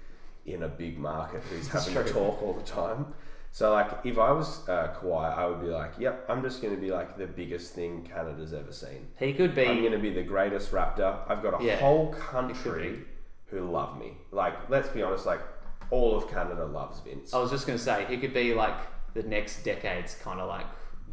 Speaker 2: in a big market who's having to talk all the time. So like, if I was uh, Kawhi, I would be like, "Yep, I'm just going to be like the biggest thing Canada's ever seen.
Speaker 1: He could be.
Speaker 2: I'm going to be the greatest Raptor. I've got a
Speaker 1: Yeah,
Speaker 2: whole country who love me. Like, let's be honest, like all of Canada loves Vince.
Speaker 1: I was just going to say he could be like the next decade's kind of like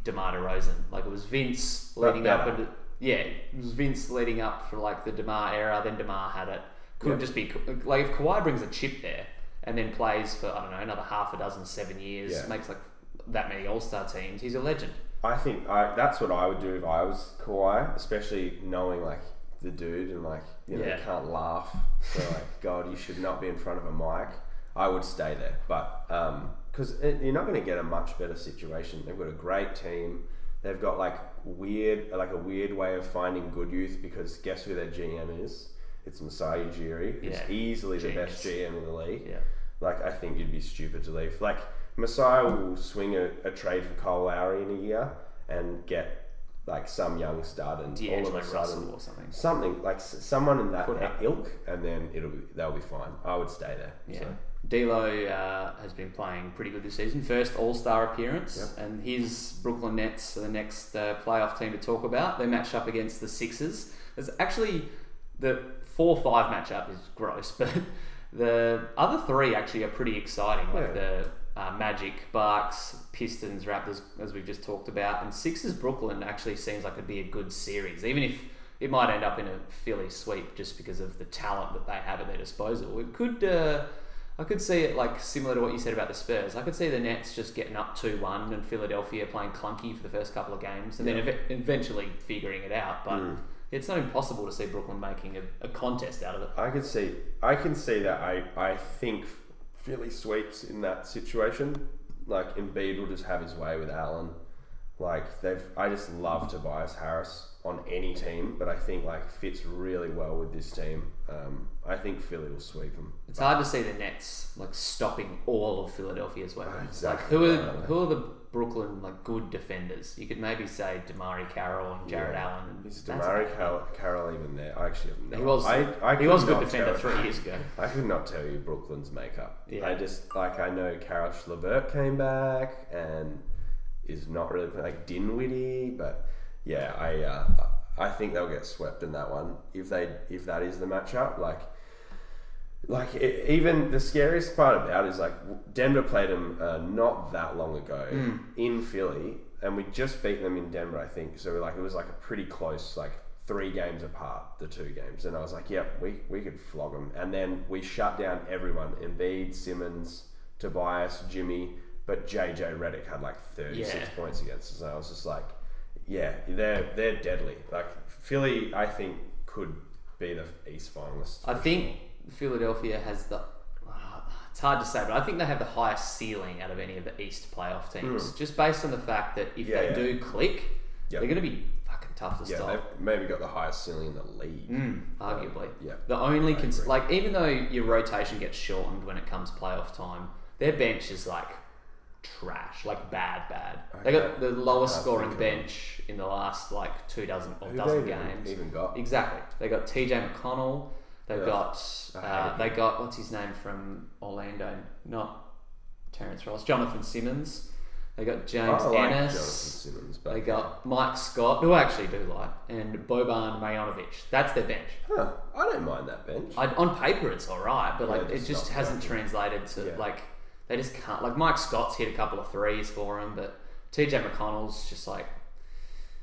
Speaker 1: DeMar DeRozan. Like it was Vince
Speaker 2: But
Speaker 1: leading up,
Speaker 2: better.
Speaker 1: into, yeah, it was Vince leading up for like the DeMar era. Then DeMar had it. Could just be like if Kawhi brings a chip there and then plays for I don't know another half a dozen, seven years,
Speaker 2: Yeah.
Speaker 1: makes like that many All Star teams. He's a legend.
Speaker 2: I think I, that's what I would do if I was Kawhi, especially knowing like the dude and like you know
Speaker 1: Yeah.
Speaker 2: can't laugh. So like, God, you should not be in front of a mic. I would stay there, but um, because you're not going to get a much better situation. They've got a great team. They've got like weird, like a weird way of finding good youth. Because guess who their GM is? It's Masai Ujiri, He's
Speaker 1: Yeah.
Speaker 2: easily the best GM in the league.
Speaker 1: Yeah.
Speaker 2: Like, I think you'd be stupid to leave. Like, Masai will swing a, a trade for Cole Lowry in a year and get like some young stud and all of a sudden
Speaker 1: Russell or something.
Speaker 2: something like s- someone in that ilk, and then it'll be, they'll be fine. I would stay there.
Speaker 1: Yeah.
Speaker 2: So.
Speaker 1: D'Lo uh, has been playing pretty good this season. First All Star appearance, and his Brooklyn Nets are the next uh, playoff team to talk about. They match up against the Sixers. There's actually the four five matchup is gross, but the other three actually are pretty exciting. Like
Speaker 2: Yeah.
Speaker 1: the uh, Magic, Bucks, Pistons, Raptors, as we've just talked about, and Sixers Brooklyn actually seems like it'd be a good series, even if. It might end up in a Philly sweep just because of the talent that they have at their disposal. It could uh, I could see it like similar to what you said about the Spurs. I could see the Nets just getting up 2 1 and Philadelphia playing clunky for the first couple of games and then ev- eventually figuring it out. But
Speaker 2: Mm.
Speaker 1: It's not impossible to see Brooklyn making a, a contest out of it.
Speaker 2: I can see. I can see that. I I think Philly sweeps in that situation. Like Embiid will just have his way with Allen. Like they've. I just love Tobias Harris on any team, but I think like fits really well with this team. Um, I think Philly will sweep them.
Speaker 1: It's hard to see the Nets like stopping all of Philadelphia's weapons.
Speaker 2: Exactly.
Speaker 1: Like who are who are the Brooklyn like good defenders? You could maybe say DeMarre Carroll and Jared
Speaker 2: Yeah.
Speaker 1: Allen. And
Speaker 2: Is
Speaker 1: that's
Speaker 2: DeMarre
Speaker 1: about it.
Speaker 2: Carroll, Carroll even there? I actually have no.
Speaker 1: He was
Speaker 2: I, I
Speaker 1: he was a good defender
Speaker 2: tell-
Speaker 1: three years ago.
Speaker 2: I could not tell you Brooklyn's makeup.
Speaker 1: Yeah.
Speaker 2: I just like I know Caris LeVert came back and is not really like Dinwiddie, but yeah, I uh, I think they'll get swept in that one if they if that is the matchup. Like like it, even the scariest part about it is like Denver played them uh, not that long ago
Speaker 1: Hmm.
Speaker 2: in Philly, and we just beat them in Denver, I think. So like it was like a pretty close, like three games apart, the two games, and I was like, yep, we we could flog them, and then we shut down everyone: Embiid, Simmons, Tobias, Jimmy, but JJ Redick had like thirty six
Speaker 1: Yeah.
Speaker 2: points against us, and I was just like, yeah, they're they're deadly. Like Philly, I think could be the East finalists.
Speaker 1: I think Philadelphia has the. uh, it's hard to say, but I think they have the highest ceiling out of any of the East playoff teams, just based on the fact that if.
Speaker 2: Yeah,
Speaker 1: they
Speaker 2: yeah.
Speaker 1: do click,
Speaker 2: Yep.
Speaker 1: they're going to be fucking tough to
Speaker 2: Yeah,
Speaker 1: stop.
Speaker 2: they've maybe got the highest ceiling in the league.
Speaker 1: Mm, arguably.
Speaker 2: yeah,
Speaker 1: The only cons- like even though your rotation gets shortened when it comes playoff time, their bench is like trash, like bad, bad. They got the lowest scoring
Speaker 2: think of them.
Speaker 1: bench in the last like two dozen or
Speaker 2: Who
Speaker 1: dozen games.
Speaker 2: even got?
Speaker 1: Exactly. They got TJ McConnell. They've
Speaker 2: Yeah.
Speaker 1: got uh, they got what's his name from Orlando, not Terrence Ross, Jonathan Simmons. They got James
Speaker 2: I like
Speaker 1: Ennis.
Speaker 2: Jonathan Simmons, but
Speaker 1: They got Mike Scott, who I actually do like, and Boban Marjanovic. That's their bench.
Speaker 2: Huh, I don't mind that bench.
Speaker 1: I, on paper, it's all right, but like
Speaker 2: Yeah,
Speaker 1: it
Speaker 2: just
Speaker 1: hasn't translated to
Speaker 2: Yeah.
Speaker 1: like they just can't. Like Mike Scott's hit a couple of threes for him, but TJ McConnell's just like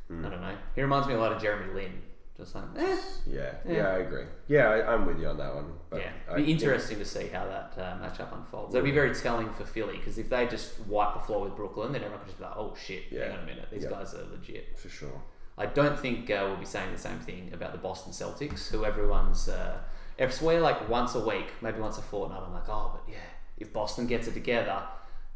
Speaker 2: Hmm.
Speaker 1: I don't know. He reminds me a lot of Jeremy Lin. Just like eh.
Speaker 2: yeah, yeah,
Speaker 1: Yeah.
Speaker 2: I agree. Yeah, I, I'm with you on that one. But
Speaker 1: yeah, it'd be
Speaker 2: think-
Speaker 1: interesting to see how that uh, matchup unfolds. It'll be very telling for Philly because if they just wipe the floor with Brooklyn, then everyone can just be like, "Oh shit,
Speaker 2: Yeah.
Speaker 1: hang on a minute, these
Speaker 2: Yeah.
Speaker 1: guys are legit."
Speaker 2: for sure.
Speaker 1: I don't think uh, we'll be saying the same thing about the Boston Celtics, who everyone's. Uh, if I swear like once a week, maybe once a fortnight, I'm like, oh, but yeah, if Boston gets it together,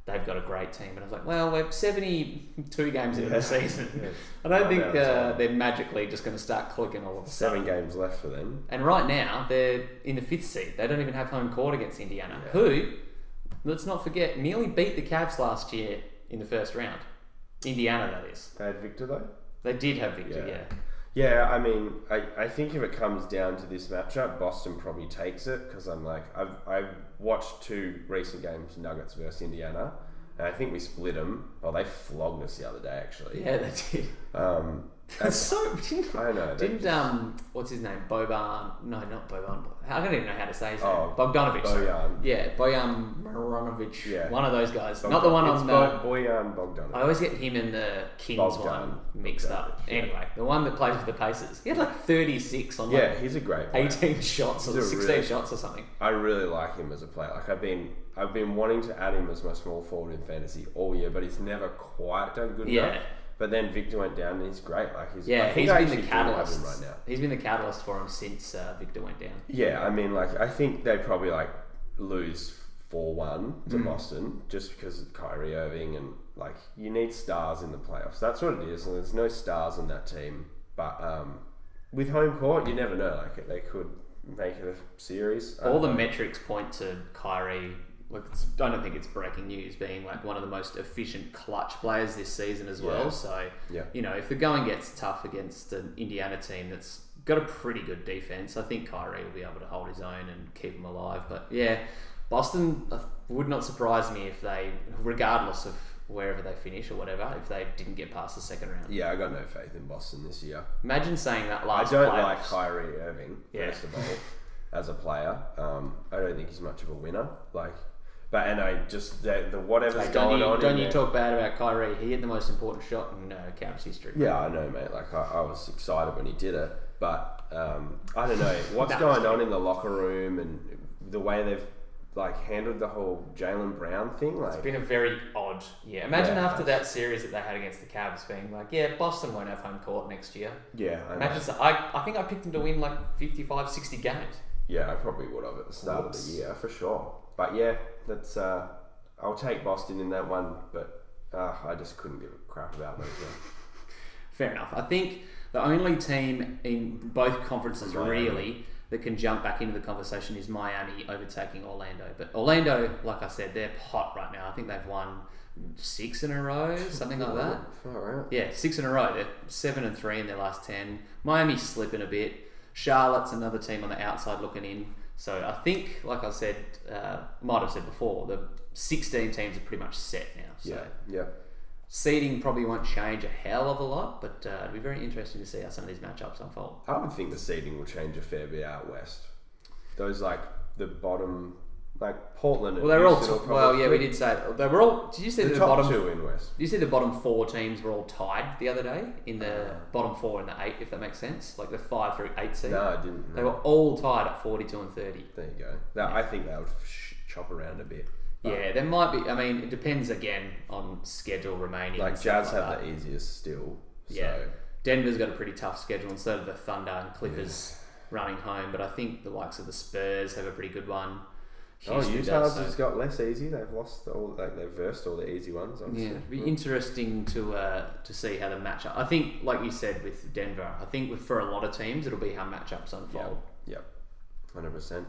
Speaker 1: they've got a great team. And I was like, well, we're 72 games into the season. I don't think uh, they're magically just going to start clicking all of a sudden.
Speaker 2: Seven games left for them.
Speaker 1: And right now, they're in the fifth seed. They don't even have home court against Indiana,
Speaker 2: Yeah.
Speaker 1: who, let's not forget, nearly beat the Cavs last year in the first round. Indiana, that is.
Speaker 2: They had Victor though.
Speaker 1: They did have Victor,
Speaker 2: Yeah.
Speaker 1: yeah.
Speaker 2: Yeah, I mean, I, I think if it comes down to this matchup, Boston probably takes it because I'm like I've I've watched two recent games, Nuggets versus Indiana, and I think we split them. Oh, they flogged us the other day actually.
Speaker 1: Yeah, they did.
Speaker 2: Um,
Speaker 1: That's so. Didn't,
Speaker 2: I know.
Speaker 1: didn't um, what's his name? Boban? No, not Boban. I don't even know how to say his
Speaker 2: Oh,
Speaker 1: name. Bogdanovic. sorry.
Speaker 2: Bojan.
Speaker 1: Yeah, Bojan Marjanovic.
Speaker 2: Yeah.
Speaker 1: one of those guys. not the one
Speaker 2: it's
Speaker 1: on
Speaker 2: Bo-
Speaker 1: the.
Speaker 2: Bojan Bogdanovic.
Speaker 1: I always get him and the Kings
Speaker 2: Bogdan.
Speaker 1: one mixed up.
Speaker 2: Yeah.
Speaker 1: Anyway, the one that plays for the Pacers. He had like thirty six on like
Speaker 2: yeah, he's a great player.
Speaker 1: eighteen shots or
Speaker 2: He's a
Speaker 1: sixteen
Speaker 2: really-
Speaker 1: shots or something.
Speaker 2: I really like him as a player. Like I've been, I've been wanting to add him as my small forward in fantasy all year, but he's never quite done good
Speaker 1: Yeah.
Speaker 2: enough. But then Victor went down, and he's great. Like he's,
Speaker 1: Yeah,
Speaker 2: I think
Speaker 1: he's
Speaker 2: I
Speaker 1: been the catalyst
Speaker 2: right now.
Speaker 1: He's been the catalyst for him since uh, Victor went down.
Speaker 2: Yeah, I mean, like I think they probably like lose four one
Speaker 1: Mm.
Speaker 2: to Boston just because of Kyrie Irving and like you need stars in the playoffs. That's what it is. And there's no stars in that team, but um, with home court, you never know. Like they could make it a series.
Speaker 1: All the
Speaker 2: know.
Speaker 1: metrics point to Kyrie. It's, I don't think it's breaking news being like one of the most efficient clutch players this season as well.
Speaker 2: Yeah.
Speaker 1: So,
Speaker 2: Yeah.
Speaker 1: you know, if the going gets tough against an Indiana team that's got a pretty good defense, I think Kyrie will be able to hold his own and keep them alive. But yeah, Boston uh, would not surprise me if they, regardless of wherever they finish or whatever, if they didn't get past the second round.
Speaker 2: Yeah, I got no faith in Boston this year.
Speaker 1: Imagine saying that last.
Speaker 2: I don't
Speaker 1: playoffs.
Speaker 2: like Kyrie Irving
Speaker 1: Yeah.
Speaker 2: first of all as a player. Um, I don't think he's much of a winner. Like, but and I just the, the whatever's going
Speaker 1: you,
Speaker 2: on.
Speaker 1: don't you
Speaker 2: there-
Speaker 1: talk bad about Kyrie? He hit the most important shot in uh, Cavs history.
Speaker 2: Yeah, I know, mate. Like I, I was excited when he did it, but um, I don't know what's
Speaker 1: Nah,
Speaker 2: going on in the locker room and the way they've like handled the whole Jaylen Brown thing. Like,
Speaker 1: It's been a very odd year. Imagine
Speaker 2: Yeah,
Speaker 1: after that series that they had against the Cavs being like, yeah, Boston won't have home court next year.
Speaker 2: yeah, I know.
Speaker 1: Imagine so, I, I think I picked them to win like 55, 60 games.
Speaker 2: yeah, I probably would have at the start of the year for sure. But yeah, that's uh, I'll take Boston in that one, but uh, I just couldn't give a crap about those. guys.
Speaker 1: Fair enough. I think the only team in both conferences
Speaker 2: Miami.
Speaker 1: really that can jump back into the conversation is Miami overtaking Orlando. But Orlando, like I said, they're hot right now. I think they've won six in a row, something like that.
Speaker 2: Far out.
Speaker 1: Yeah, six in a row. They're seven and three in their last ten. Miami's slipping a bit. Charlotte's another team on the outside looking in. So I think, like I said, uh, might have said before, the sixteen teams are pretty much set now. So
Speaker 2: Yeah, yeah.
Speaker 1: seeding probably won't change a hell of a lot, but uh, it'll be very interesting to see how some of these matchups unfold.
Speaker 2: I would think the seeding will change a fair bit out west. Those like the bottom, like Portland. And
Speaker 1: Well, they're all
Speaker 2: Houston will
Speaker 1: t- well, yeah, we did say they were all. Did you see
Speaker 2: the,
Speaker 1: the, bottom?
Speaker 2: two in west.
Speaker 1: Did you see the bottom four teams were all tied the other day in the
Speaker 2: Uh.
Speaker 1: bottom four and the eight, if that makes sense, like the five through eight seed.
Speaker 2: No, I didn't.
Speaker 1: They were all tied at forty-two and thirty.
Speaker 2: There you go. That, I think that would sh- chop around a bit. But,
Speaker 1: Yeah, there might be. I mean, it depends again on schedule remaining.
Speaker 2: Like Jazz
Speaker 1: like
Speaker 2: have
Speaker 1: that.
Speaker 2: the easiest still. So.
Speaker 1: Yeah. Denver's got a pretty tough schedule instead of the Thunder and Clippers running home, but I think the likes of the Spurs have a pretty good one.
Speaker 2: Oh,
Speaker 1: Houston
Speaker 2: Utah's
Speaker 1: does. So.
Speaker 2: has got less easy. They've lost all, like they've versed all the easy ones.
Speaker 1: Yeah, it'd be interesting to uh, to see how the matchup. I think, like you said with Denver, I think with, for a lot of teams, it'll be how matchups unfold.
Speaker 2: Yep, hundred percent.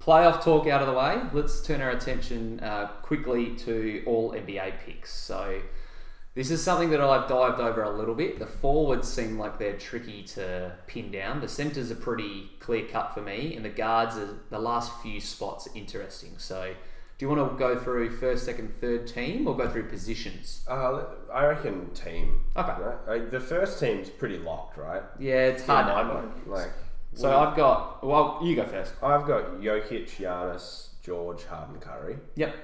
Speaker 1: Playoff talk out of the way. Let's turn our attention uh, quickly to all NBA picks. So, this is something that I've dived over a little bit. The forwards seem like they're tricky to pin down. The centers are pretty clear cut for me, and the guards are the last few spots are interesting. So, do you want to go through first, second, third team, or go through positions?
Speaker 2: Uh, I reckon team.
Speaker 1: Okay.
Speaker 2: Right? Like, the first team's pretty locked, right?
Speaker 1: Yeah, it's hard. To-
Speaker 2: like.
Speaker 1: So I've got. Well, you go first.
Speaker 2: I've got Jokic, Giannis, George, Harden, Curry.
Speaker 1: Yep.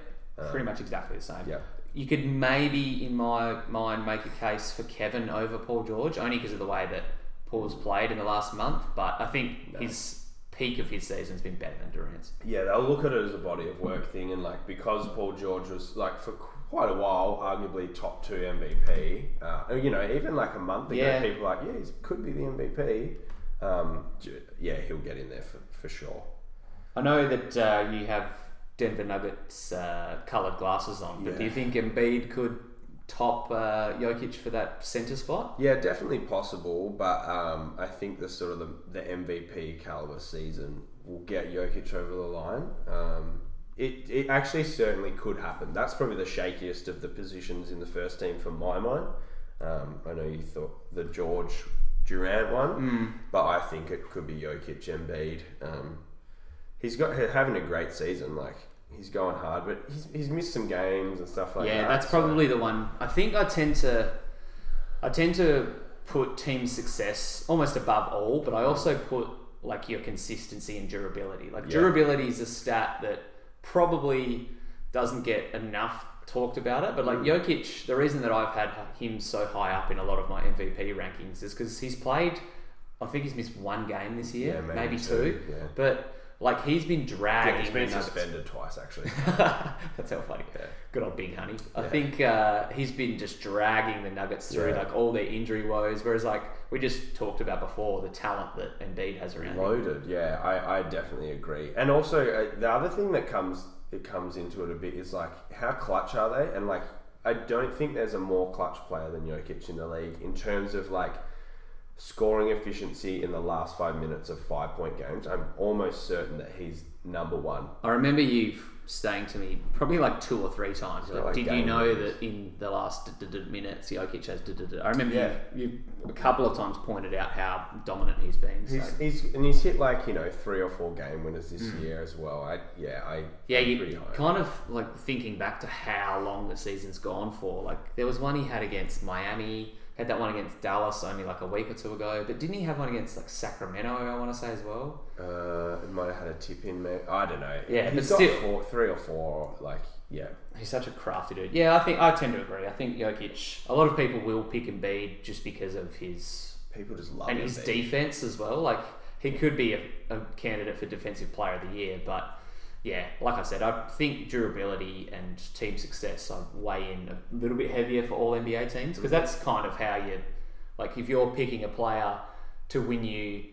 Speaker 1: Pretty much exactly the same.
Speaker 2: yeah.
Speaker 1: You could maybe, in my mind, make a case for Kevin over Paul George, only because of the way that Paul's played in the last month. But I think his peak of his season's been better than Durant's.
Speaker 2: Yeah, they'll look at it as a body of work thing, and like because Paul George was like for quite a while, arguably top two MVP. Uh, you know, even like a month ago,
Speaker 1: Yeah.
Speaker 2: people were like, yeah, he could be the MVP. Um, yeah, he'll get in there for, for sure.
Speaker 1: I know that uh, you have Denver Nuggets uh, coloured glasses on, but do you think Embiid could top uh, Jokic for that centre spot?
Speaker 2: Yeah, definitely possible, but um, I think the sort of the, the MVP caliber season will get Jokic over the line. Um, it, it actually certainly could happen. That's probably the shakiest of the positions in the first team for my mind. Um, I know you thought the George Durant one, but I think it could be Jokic Embiid. Um, he's got having a great season. Like he's going hard, but he's, he's missed some games and stuff like
Speaker 1: yeah,
Speaker 2: that.
Speaker 1: Yeah, that's
Speaker 2: so-
Speaker 1: probably the one. I think I tend to, I tend to put team success almost above all, but I also put like your consistency and durability. Like
Speaker 2: Yeah.
Speaker 1: durability is a stat that probably doesn't get enough talked about it, but like
Speaker 2: Mm.
Speaker 1: Jokic, the reason that I've had him so high up in a lot of my MVP rankings is because he's played. I think he's missed one game this year,
Speaker 2: Yeah,
Speaker 1: maybe,
Speaker 2: maybe
Speaker 1: two.
Speaker 2: two, yeah.
Speaker 1: But like he's been dragging.
Speaker 2: Yeah, he's been suspended twice actually.
Speaker 1: That's how funny.
Speaker 2: Yeah.
Speaker 1: Good old Big Honey. I
Speaker 2: Yeah.
Speaker 1: think uh, he's been just dragging the Nuggets through like all their injury woes. Whereas like we just talked about before, the talent that Embiid has around him.
Speaker 2: Loaded, yeah, I, I definitely agree. And also uh, the other thing that comes it comes into it a bit is like how clutch are they? And like I don't think there's a more clutch player than Jokic in the league in terms of like scoring efficiency in the last five minutes of five point games. I'm almost certain that he's number one.
Speaker 1: I remember you saying to me probably like two or three times. Like,
Speaker 2: like
Speaker 1: did you know
Speaker 2: winners.
Speaker 1: that in the last d- d- minutes, Jokic has? d- I remember
Speaker 2: Yeah.
Speaker 1: you, you a couple of times pointed out how dominant he's been. So.
Speaker 2: He's, he's and he's hit like you know three or four game winners this mm. year as well. I yeah I
Speaker 1: Yeah, you kind of like thinking back to how long the season's gone for. Like there was one he had against Miami, had that one against Dallas only like a week or two ago, but didn't he have one against like Sacramento? I want to say as well.
Speaker 2: Uh, it might have had a tip in, maybe. I don't know.
Speaker 1: Yeah,
Speaker 2: he's
Speaker 1: but
Speaker 2: got
Speaker 1: still-
Speaker 2: four, three or four. Like, yeah,
Speaker 1: He's such a crafty dude. Yeah, I think I tend to agree. I think Jokic. A lot of people will pick Embiid just because of his
Speaker 2: people just love
Speaker 1: and his
Speaker 2: man.
Speaker 1: defense as well. Like he could be a, a candidate for defensive player of the year, but yeah, like I said, I think durability and team success I weigh in a little bit heavier for all NBA teams because that's kind of how you like if you're picking a player to win you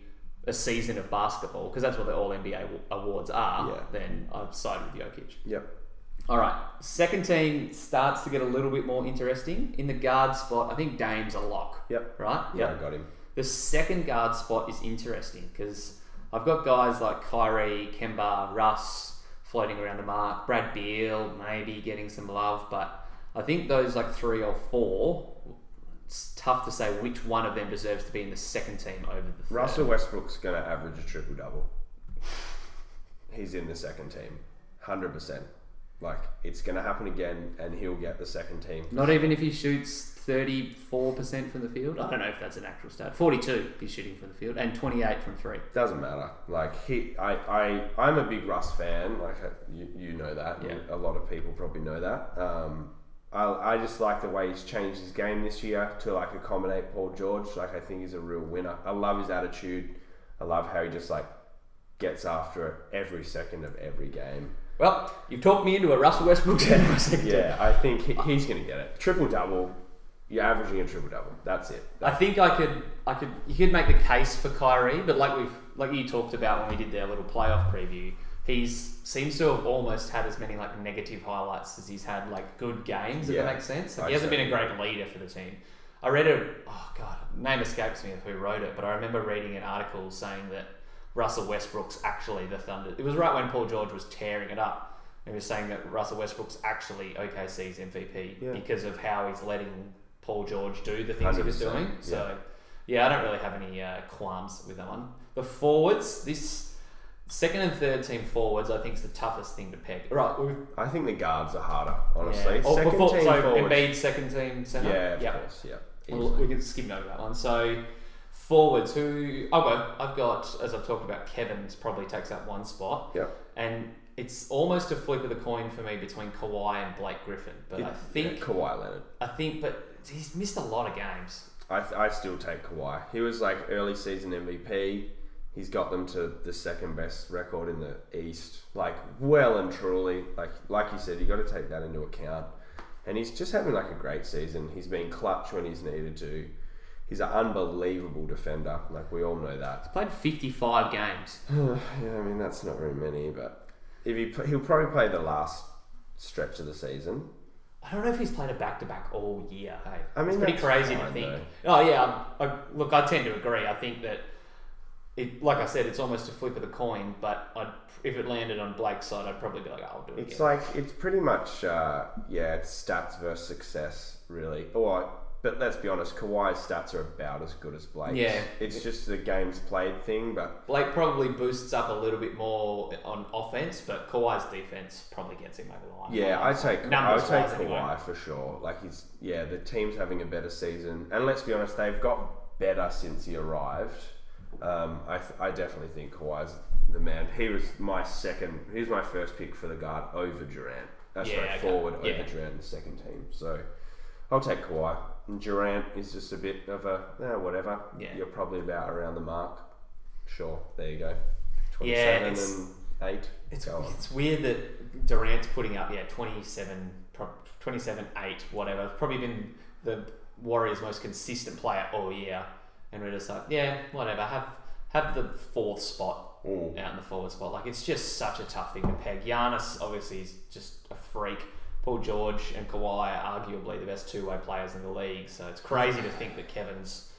Speaker 1: a season of basketball because that's what the All NBA awards are.
Speaker 2: Yeah.
Speaker 1: Then I've sided with Jokic.
Speaker 2: Yep.
Speaker 1: All right, second team starts to get a little bit more interesting in the guard spot. I think Dame's a lock.
Speaker 2: Yep.
Speaker 1: Right.
Speaker 2: Yeah, I got him.
Speaker 1: The second guard spot is interesting because I've got guys like Kyrie, Kemba, Russ floating around the mark, Brad Beal maybe getting some love, but I think those like three or four, it's tough to say which one of them deserves to be in the second team over the third.
Speaker 2: Russell Westbrook's going to average a triple double. He's in the second team, hundred percent. Like it's going to happen again, and he'll get the second team.
Speaker 1: Not even if he shoots 34% from the field. I don't know if that's an actual stat. 42 he's shooting from the field and 28 from three.
Speaker 2: Doesn't matter. Like he, I, I, I'm a big Russ fan. Like uh, you, you know that.
Speaker 1: Yeah.
Speaker 2: A lot of people probably know that. Um, I, I just like the way he's changed his game this year to like accommodate Paul George. Like I think he's a real winner. I love his attitude. I love how he just like gets after it every second of every game.
Speaker 1: Well, you've talked me into a Russell Westbrook.
Speaker 2: Yeah, I think he, he's going to get it. Triple double. You're averaging a triple double. That's it.
Speaker 1: I think I could, I could, you could make the case for Kyrie, but like we've, like you talked about when we did their little playoff preview, he's seems to have almost had as many like negative highlights as he's had like good games. If
Speaker 2: Yeah,
Speaker 1: that makes sense. Like, he hasn't been a great leader for the team. I read a oh god name escapes me of who wrote it, but I remember reading an article saying that Russell Westbrook's actually the Thunder. It was right when Paul George was tearing it up. He was saying that Russell Westbrook's actually OKC's MVP
Speaker 2: Yeah.
Speaker 1: because of how he's letting Paul George do the things he was doing. So yeah, I don't really have any uh, qualms with that one. The forwards, this second and third team forwards, I think is the toughest thing to peg. Right, we've,
Speaker 2: I think the guards are harder, honestly.
Speaker 1: yeah. Oh,
Speaker 2: Second
Speaker 1: before,
Speaker 2: team
Speaker 1: so
Speaker 2: forwards.
Speaker 1: Embiid, second team centre.
Speaker 2: Yeah, of
Speaker 1: yeah.
Speaker 2: course. Yeah.
Speaker 1: Well, we can skip over that one. So forwards, who oh, I'll go. I've got, as I've talked about, Kevin's probably takes up one spot,
Speaker 2: Yeah.
Speaker 1: and it's almost a flip of the coin for me between Kawhi and Blake Griffin. But I think,
Speaker 2: yeah, Kawhi Leonard.
Speaker 1: I think, but he's missed a lot of games.
Speaker 2: I, I still take Kawhi. He was like early season MVP. He's got them to the second best record in the East. Like well and truly. Like like you said, you got to take that into account. And he's just having like a great season. He's been clutch when he's needed to. He's an unbelievable defender. Like we all know that.
Speaker 1: He's played 55 games.
Speaker 2: yeah, I mean that's not very many, but if he he'll probably play the last stretch of the season.
Speaker 1: I don't know if he's played a back to back all year. Hey,
Speaker 2: I mean,
Speaker 1: it's pretty crazy to
Speaker 2: fine,
Speaker 1: think. Oh yeah, I, I, look, I tend to agree. I think that it, like I said, it's almost a flip of the coin. But I'd, if it landed on Blake's side, I'd probably be like, oh, I'll do it
Speaker 2: It's
Speaker 1: again.
Speaker 2: like it's pretty much uh, yeah, it's stats versus success really. Or but let's be honest, Kawhi's stats are about as good as Blake's.
Speaker 1: Yeah.
Speaker 2: it's just the games played thing. But
Speaker 1: Blake probably boosts up a little bit more on offense, but Kawhi's defense probably gets him over the line.
Speaker 2: yeah, I take I
Speaker 1: Numbers
Speaker 2: take Kawhi
Speaker 1: anyway.
Speaker 2: for sure. Like he's yeah, the team's having a better season, and let's be honest, they've got better since he arrived. Um, I, th- I definitely think Kawhi's the man. He was my second. He was my first pick for the guard over Durant. That's
Speaker 1: Yeah,
Speaker 2: right,
Speaker 1: okay.
Speaker 2: forward
Speaker 1: Yeah.
Speaker 2: over Durant in the second team. So I'll take Kawhi. And Durant is just a bit of a eh, whatever.
Speaker 1: Yeah.
Speaker 2: You're probably about around the mark. Sure, there you go.
Speaker 1: Yeah,
Speaker 2: Twenty-seven
Speaker 1: it's-
Speaker 2: and eight.
Speaker 1: It's,
Speaker 2: Go on.
Speaker 1: it's weird that Durant's putting up, yeah, 27, 27, 8, whatever. Probably been the Warriors' most consistent player all year. And we're just like, yeah, whatever. Have have the fourth spot
Speaker 2: Mm.
Speaker 1: out in the forward spot. Like, it's just such a tough thing to peg. Giannis, obviously, is just a freak. Paul George and Kawhi are arguably the best two way players in the league. So it's crazy to think that Kevin's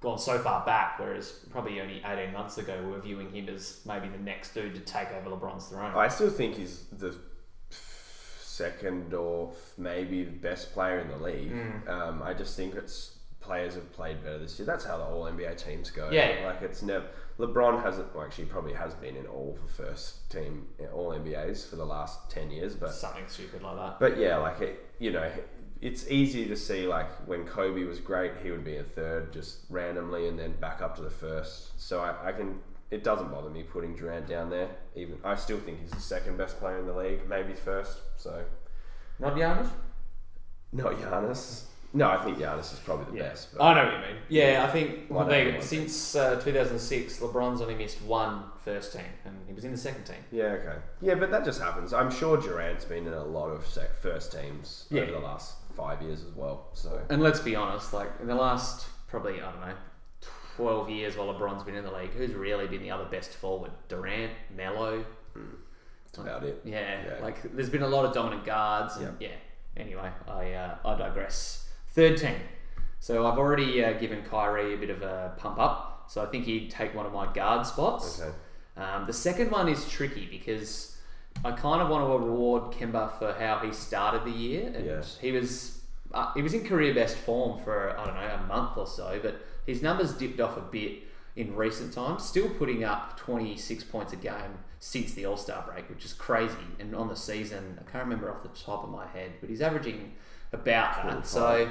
Speaker 1: gone so far back, whereas probably only 18 months ago we were viewing him as maybe the next dude to take over LeBron's throne.
Speaker 2: I still think he's the second or maybe the best player in the league.
Speaker 1: Mm.
Speaker 2: Um, I just think it's players have played better this year. That's how the All NBA teams go.
Speaker 1: Yeah.
Speaker 2: like it's never. LeBron hasn't. Well, actually, probably has been in all the first team All NBAs for the last ten years, but
Speaker 1: Something stupid like that.
Speaker 2: but yeah, like it, you know, it's easy to see like when Kobe was great, he would be a third just randomly and then back up to the first. So I, I can. It doesn't bother me putting Durant down there. Even I still think he's the second best player in the league, maybe first. So
Speaker 1: Not Giannis?
Speaker 2: not Giannis. No, I think Giannis is probably the
Speaker 1: Yeah.
Speaker 2: best.
Speaker 1: I know what you mean. Yeah, I think well,
Speaker 2: One
Speaker 1: there you
Speaker 2: over,
Speaker 1: go.
Speaker 2: one
Speaker 1: since uh, 2006, LeBron's only missed one first team, and he was in the second team.
Speaker 2: yeah, okay. Yeah, but that just happens. I'm sure Durant's been in a lot of sec- first teams
Speaker 1: Yeah.
Speaker 2: over the last five years as well. So
Speaker 1: And let's be honest, like in the last probably I don't know 12 years while LeBron's been in the league, who's really been the other best forward? Durant, Melo.
Speaker 2: that's about it.
Speaker 1: Yeah,
Speaker 2: Yeah.
Speaker 1: like there's been a lot of dominant guards. And,
Speaker 2: Yeah.
Speaker 1: yeah. Anyway, I uh, I digress. Third team. So I've already uh, given Kyrie a bit of a pump up. So I think he'd take one of my guard spots.
Speaker 2: Okay.
Speaker 1: Um, the second one is tricky because I kind of want to reward Kemba for how he started the year, and
Speaker 2: Yeah.
Speaker 1: he was uh, he was in career best form for I don't know a month or so, but his numbers dipped off a bit in recent times. Still putting up twenty six points a game since the All Star break, which is crazy. And on the season, I can't remember off the top of my head, but he's averaging about that.
Speaker 2: 25.
Speaker 1: So.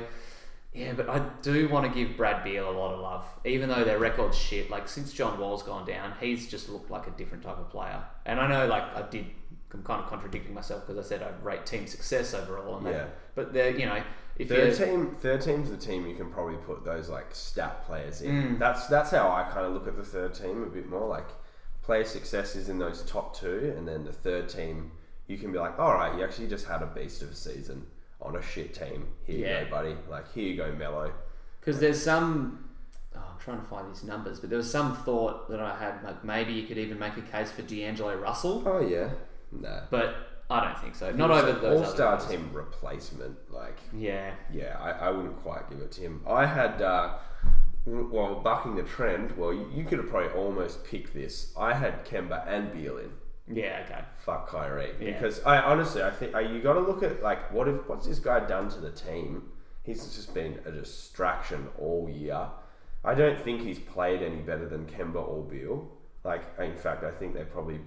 Speaker 1: Yeah, but I do want to give Brad Beal a lot of love, even though their record's shit. Like since John Wall's gone down, he's just looked like a different type of player. And I know, like I did, I'm kind of contradicting myself because I said I rate team success overall on that.
Speaker 2: Yeah.
Speaker 1: But they're, you know, if
Speaker 2: Third team, third team's the team you can probably put those like stat players in.
Speaker 1: Mm.
Speaker 2: That's that's how I kind of look at the third team a bit more. Like player success is in those top two, and then the third team you can be like, all right, you actually just had a beast of a season on a shit team. Here
Speaker 1: Yeah.
Speaker 2: you go, buddy. Like here you go, Mello.
Speaker 1: because there's some. Oh I'm trying to find these numbers, but there was some thought that I had like maybe you could even make a case for D'Angelo Russell,
Speaker 2: Oh yeah, no.
Speaker 1: but I don't think so. Not over those
Speaker 2: All Star team replacement. Like,
Speaker 1: Yeah,
Speaker 2: yeah, I, I wouldn't quite give it to him. I had, uh, well, bucking the trend. Well, you, you could have probably almost picked this. I had Kemba and Beal in.
Speaker 1: Yeah, okay.
Speaker 2: Fuck Kyrie
Speaker 1: Yeah.
Speaker 2: because I honestly I think uh, you got to look at like what if what's this guy done to the team? He's just been a distraction all year. I don't think he's played any better than Kemba or Beal. Like in fact, I think they probably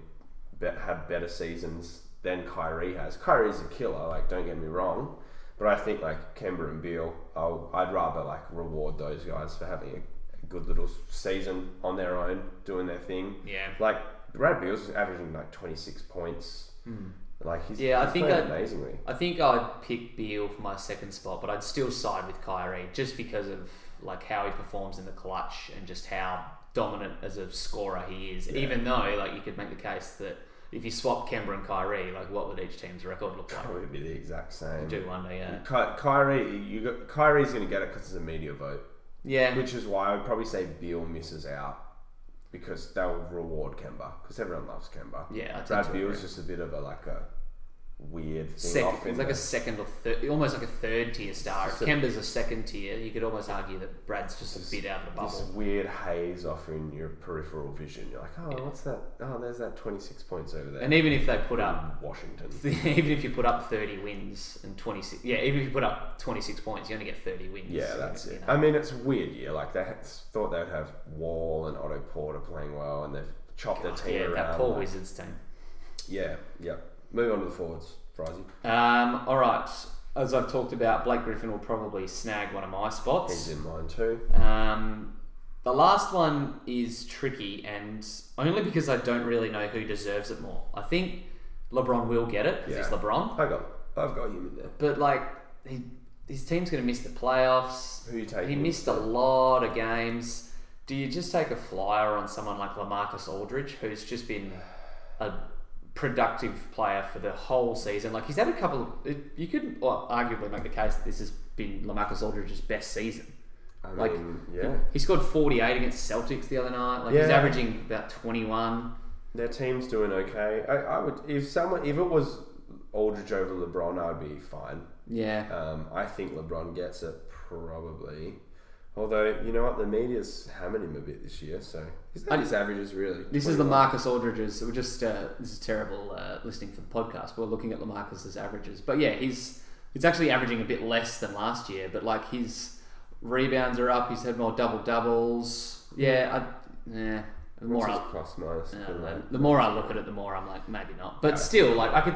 Speaker 2: be- have better seasons than Kyrie has. Kyrie's a killer. Like don't get me wrong, but I think like Kemba and Beal, I'll, I'd rather like reward those guys for having a good little season on their own, doing their thing.
Speaker 1: Yeah.
Speaker 2: Like Brad Beal's averaging like 26 points. Hmm. Like he's
Speaker 1: Yeah, I think I'd-
Speaker 2: amazingly.
Speaker 1: I think I'd pick Beal for my second spot, but I'd still side with Kyrie just because of like how he performs in the clutch and just how dominant as a scorer he is. Even though like you could make the case that if you swap Kemba and Kyrie, like what would each team's record look like?
Speaker 2: Probably be the exact same.
Speaker 1: Do wonder, yeah.
Speaker 2: Ky- Kyrie, you got, Kyrie's going to get it because it's a media vote,
Speaker 1: Yeah,
Speaker 2: which is why I would probably say Beal misses out because they'll reward Kemba because everyone loves Kemba.
Speaker 1: yeah. I
Speaker 2: Brad Beal's
Speaker 1: agree.
Speaker 2: just a bit of a like a weird thing
Speaker 1: Second,
Speaker 2: off
Speaker 1: it's like a second or third, almost like a third tier star. If Kemba's a second tier, you could almost argue that Brad's just a bit out of the bubble.
Speaker 2: this weird haze off in your peripheral vision. You're like, oh, what's that? Oh, there's that 26 points over there.
Speaker 1: And even if they put up
Speaker 2: Washington.
Speaker 1: even if you put up 30 wins and 26 yeah even if you put up 26 points you only get 30 wins
Speaker 2: Yeah, that's
Speaker 1: you
Speaker 2: it.
Speaker 1: know.
Speaker 2: I mean, it's a weird year. Like they had, thought they'd have Wall and Otto Porter playing well, and they've chopped their team
Speaker 1: yeah
Speaker 2: around.
Speaker 1: that poor
Speaker 2: like-
Speaker 1: wizards team
Speaker 2: Yeah, yeah. Move on to the forwards, Frizy.
Speaker 1: um, all right as i've talked about blake griffin will probably snag one of my spots.
Speaker 2: He's in mine too.
Speaker 1: um, the last one is tricky and only because i don't really know who deserves it more i think lebron will get it because he's lebron
Speaker 2: I got, I've got him in there.
Speaker 1: but like he, his team's going to miss the playoffs
Speaker 2: Who you taking?
Speaker 1: He missed a lot of games. Do you just take a flyer on someone like LaMarcus Aldridge, who's just been a productive player for the whole season? Like he's had a couple. Of, it, you could well, arguably make the case that this has been LaMarcus Aldridge's best season.
Speaker 2: I
Speaker 1: like,
Speaker 2: mean, yeah.
Speaker 1: He scored 48 against Celtics the other night. Like he's averaging about 21.
Speaker 2: Their team's doing okay. I, I would if someone if it was Aldridge over LeBron, I'd be fine.
Speaker 1: Yeah.
Speaker 2: Um, I think LeBron gets it probably. Although you know what, the media's hammered him a bit this year, so he's
Speaker 1: I-
Speaker 2: not his averages really.
Speaker 1: This is
Speaker 2: 21.
Speaker 1: LaMarcus Aldridge's. We're just uh, this is terrible uh, listening for the podcast. We're looking at LaMarcus's averages, but yeah, he's he's actually averaging a bit less than last year. But like his rebounds are up. He's had more double doubles. Yeah, I, yeah. The more I,
Speaker 2: plus minus?
Speaker 1: yeah, the more I look at it, the more I'm like maybe not. But still, like I could.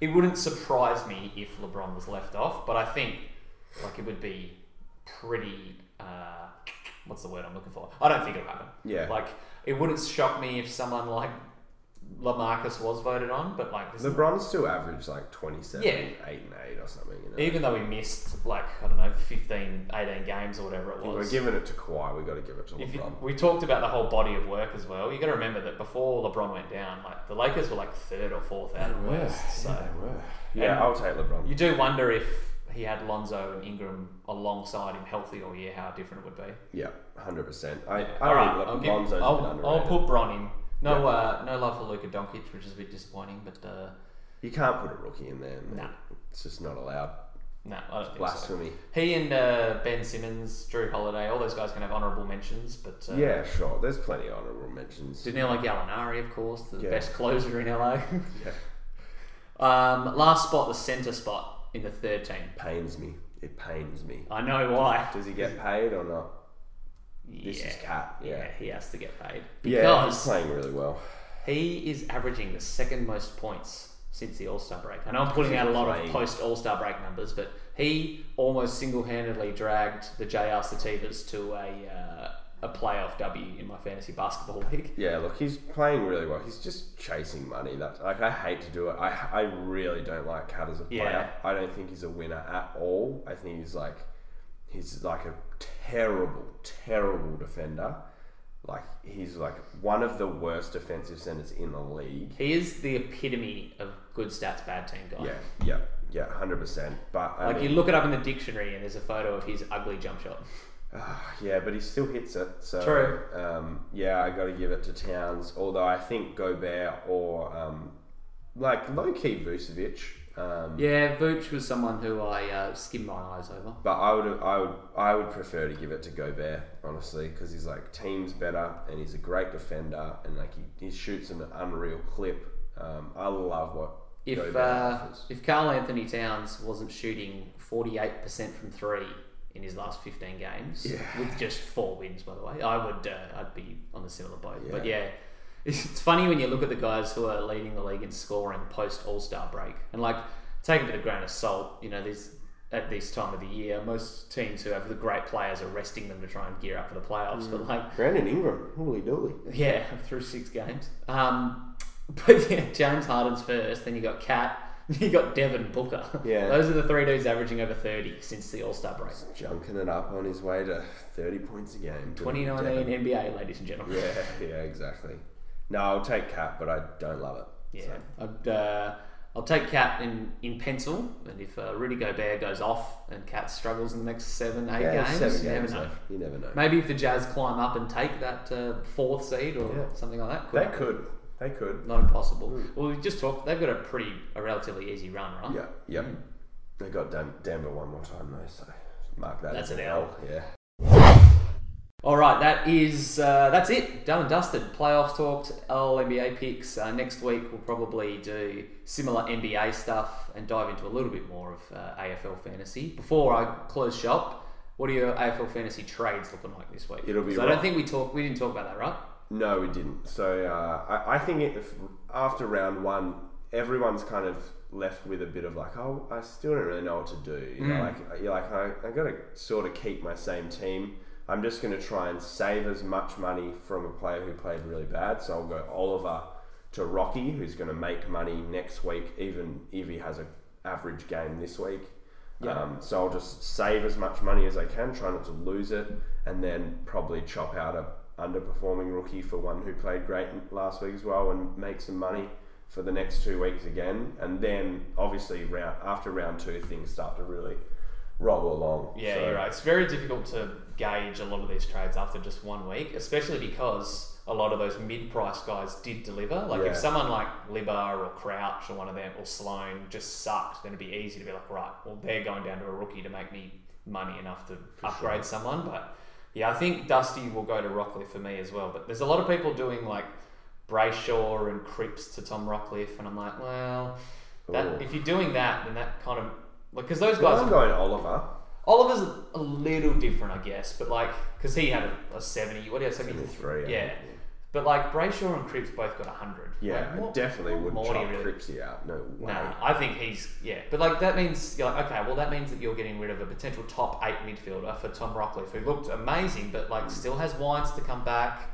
Speaker 1: It wouldn't surprise me if LeBron was left off, but I think like it would be pretty. Uh, what's the word I'm looking for? I don't think it'll happen.
Speaker 2: Yeah.
Speaker 1: Like it wouldn't shock me if someone like LaMarcus was voted on, but like LeBron's
Speaker 2: LeBron still averaged like 27,
Speaker 1: Yeah.
Speaker 2: 8 and 8 or something. You know?
Speaker 1: even though he missed like I don't know 15, 18 games or whatever it
Speaker 2: if we're giving it to Kawhi, we got to give it to
Speaker 1: If you,
Speaker 2: LeBron.
Speaker 1: we talked about the whole body of work as well. You got to remember that before LeBron went down, like the Lakers were like third or fourth out of the West. So
Speaker 2: Yeah,
Speaker 1: And-
Speaker 2: I'll take LeBron.
Speaker 1: you do wonder if he had Lonzo and Ingram alongside him healthy all year, how different it would be.
Speaker 2: Yeah, 100%. I, I
Speaker 1: All right,
Speaker 2: think
Speaker 1: I'll, give,
Speaker 2: Lonzo's a bit
Speaker 1: I'll. I'll put Bron in. No,
Speaker 2: Yeah.
Speaker 1: uh, no love for Luka Doncic, which is a bit disappointing, but uh,
Speaker 2: You can't put a rookie in there. man.
Speaker 1: Nah.
Speaker 2: It's just not allowed.
Speaker 1: no, I don't think so.
Speaker 2: Blasphemy.
Speaker 1: He and uh, Ben Simmons, Jrue Holiday, all those guys can have honourable mentions, but uh,
Speaker 2: Yeah, sure. There's plenty of honourable mentions.
Speaker 1: Danilo Gallinari, of course, the
Speaker 2: Yeah.
Speaker 1: best closer in LA.
Speaker 2: Yeah.
Speaker 1: um, last spot, the centre spot in the third team.
Speaker 2: Pains me. It pains me.
Speaker 1: I know why.
Speaker 2: Does he get paid or not? This is Cat.
Speaker 1: yeah,
Speaker 2: Yeah.
Speaker 1: he has to get paid
Speaker 2: Yeah, he's playing really well.
Speaker 1: he is averaging the second most points since the All Star break. I know I'm putting out a lot of post All Star break numbers, but he almost single handedly dragged the JR Sativas to a uh, a playoff W in my fantasy basketball league.
Speaker 2: Yeah, look, he's playing really well. He's just chasing money. That like I hate to do it. I, I really don't like Cat as a player.
Speaker 1: Yeah.
Speaker 2: I don't think he's a winner at all. I think he's like he's like a terrible, terrible defender. Like he's like one of the worst defensive centers in the league.
Speaker 1: He is the epitome of good stats, bad team guy.
Speaker 2: Yeah, yeah, yeah, hundred percent. But I
Speaker 1: Like
Speaker 2: mean,
Speaker 1: you look it up in the dictionary and there's a photo of his ugly jump shot.
Speaker 2: Ah, yeah, but he still hits it. So
Speaker 1: True.
Speaker 2: Um, yeah, I got to give it to Towns. Although I think Gobert or um, like low key Vucevic. Um,
Speaker 1: Yeah, Vooch was someone who I uh, skimmed my eyes over.
Speaker 2: But I would, I would, I would prefer to give it to Gobert, honestly, because he's like team's better and he's a great defender and like he, he shoots an unreal clip. Um, I love what
Speaker 1: If uh, if Karl-Anthony Towns wasn't shooting forty eight percent from three in his last fifteen games,
Speaker 2: Yeah.
Speaker 1: with just four wins, by the way, I would uh, I'd be on the similar boat. But
Speaker 2: Yeah.
Speaker 1: yeah, it's funny when you look at the guys who are leading the league in scoring post All Star break, and like take it with a grain of salt. You know, these at this time of the year, most teams who have the great players are resting them to try and gear up for the playoffs. But like
Speaker 2: Brandon Ingram, holy dooly.
Speaker 1: yeah, through six games. Um, but yeah, James Harden's first. Then you got Cat. You got Devin Booker.
Speaker 2: Yeah.
Speaker 1: those are the three dudes averaging over thirty since the All Star break.
Speaker 2: Junking it up on his way to 30 points a game.
Speaker 1: 2019
Speaker 2: Devin.
Speaker 1: NBA, ladies and gentlemen.
Speaker 2: Yeah, yeah, exactly. No, I'll take Cap, but I don't love it.
Speaker 1: Yeah, I'd, uh, I'll take Cat in, in pencil, and if uh, Rudy Gobert goes off and Cat struggles in the next seven, eight
Speaker 2: Yeah,
Speaker 1: games,
Speaker 2: seven
Speaker 1: you
Speaker 2: games
Speaker 1: never know.
Speaker 2: You never know.
Speaker 1: Maybe if the Jazz climb up and take that uh, fourth seed or
Speaker 2: Yeah.
Speaker 1: something like that,
Speaker 2: They
Speaker 1: happen.
Speaker 2: could. They could.
Speaker 1: Not impossible. Well, we just talked. They've got a pretty, a relatively easy run, right?
Speaker 2: Yeah, yep. They got Dan- Denver one more time though, so mark that.
Speaker 1: That's an
Speaker 2: an
Speaker 1: L.
Speaker 2: Yeah.
Speaker 1: All right, that is uh, that's it. Done and dusted. Playoffs talked. All NBA picks. Uh, next week we'll probably do similar NBA stuff and dive into a little bit more of uh, AFL fantasy. Before I close shop, what are your AFL fantasy trades looking like this week?
Speaker 2: It'll be
Speaker 1: I don't think we talked. We didn't talk about that, right?
Speaker 2: No, we didn't. So uh, I, I think if after round one, everyone's kind of left with a bit of like, oh, I still don't really know what to do. You know, like you're like, I, I got to sort of keep my same team. I'm just going to try and save as much money from a player who played really bad. So I'll go Oliver to Rocky, who's going to make money next week, even if he has an average game this week.
Speaker 1: Yeah.
Speaker 2: Um, so I'll just save as much money as I can, try not to lose it, and then probably chop out a underperforming rookie for one who played great last week as well, and make some money for the next two weeks again. And then obviously round after round two, things start to really roll along.
Speaker 3: Yeah,
Speaker 2: So-
Speaker 3: you're right. It's very difficult to gauge a lot of these trades after just one week, especially because a lot of those mid-price guys did deliver. Like
Speaker 2: Yeah.
Speaker 3: if someone like Libba or Crouch or one of them or Sloan just sucked, then it'd be easy to be like, right, well they're going down to a rookie to make me money enough to upgrade someone. But yeah, I think Dusty will go to Rockliff for me as well. But there's a lot of people doing like Brayshaw and Cripps to Tom Rockliff, and I'm like, well, that
Speaker 2: Ooh.
Speaker 3: if you're doing that, then that kind of like because those
Speaker 2: Well,
Speaker 3: guys
Speaker 2: I'm
Speaker 3: are
Speaker 2: going Oliver.
Speaker 3: Oliver's a, little different, I guess, but like, because he had a, a 70, what do you have, 73?
Speaker 2: 73,
Speaker 3: Yeah.
Speaker 2: yeah.
Speaker 3: But like, Brayshaw and Cripps both got 100.
Speaker 2: Yeah,
Speaker 3: Like, what-
Speaker 2: definitely
Speaker 3: what
Speaker 2: would chop
Speaker 3: really-
Speaker 2: Cripsy out. No way.
Speaker 3: Nah, I think he's, yeah. But like, that means, you're like, okay, well, that means that you're getting rid of a potential top eight midfielder for Tom Rockliff, who looked amazing, but like, hmm. still has Wines to come back.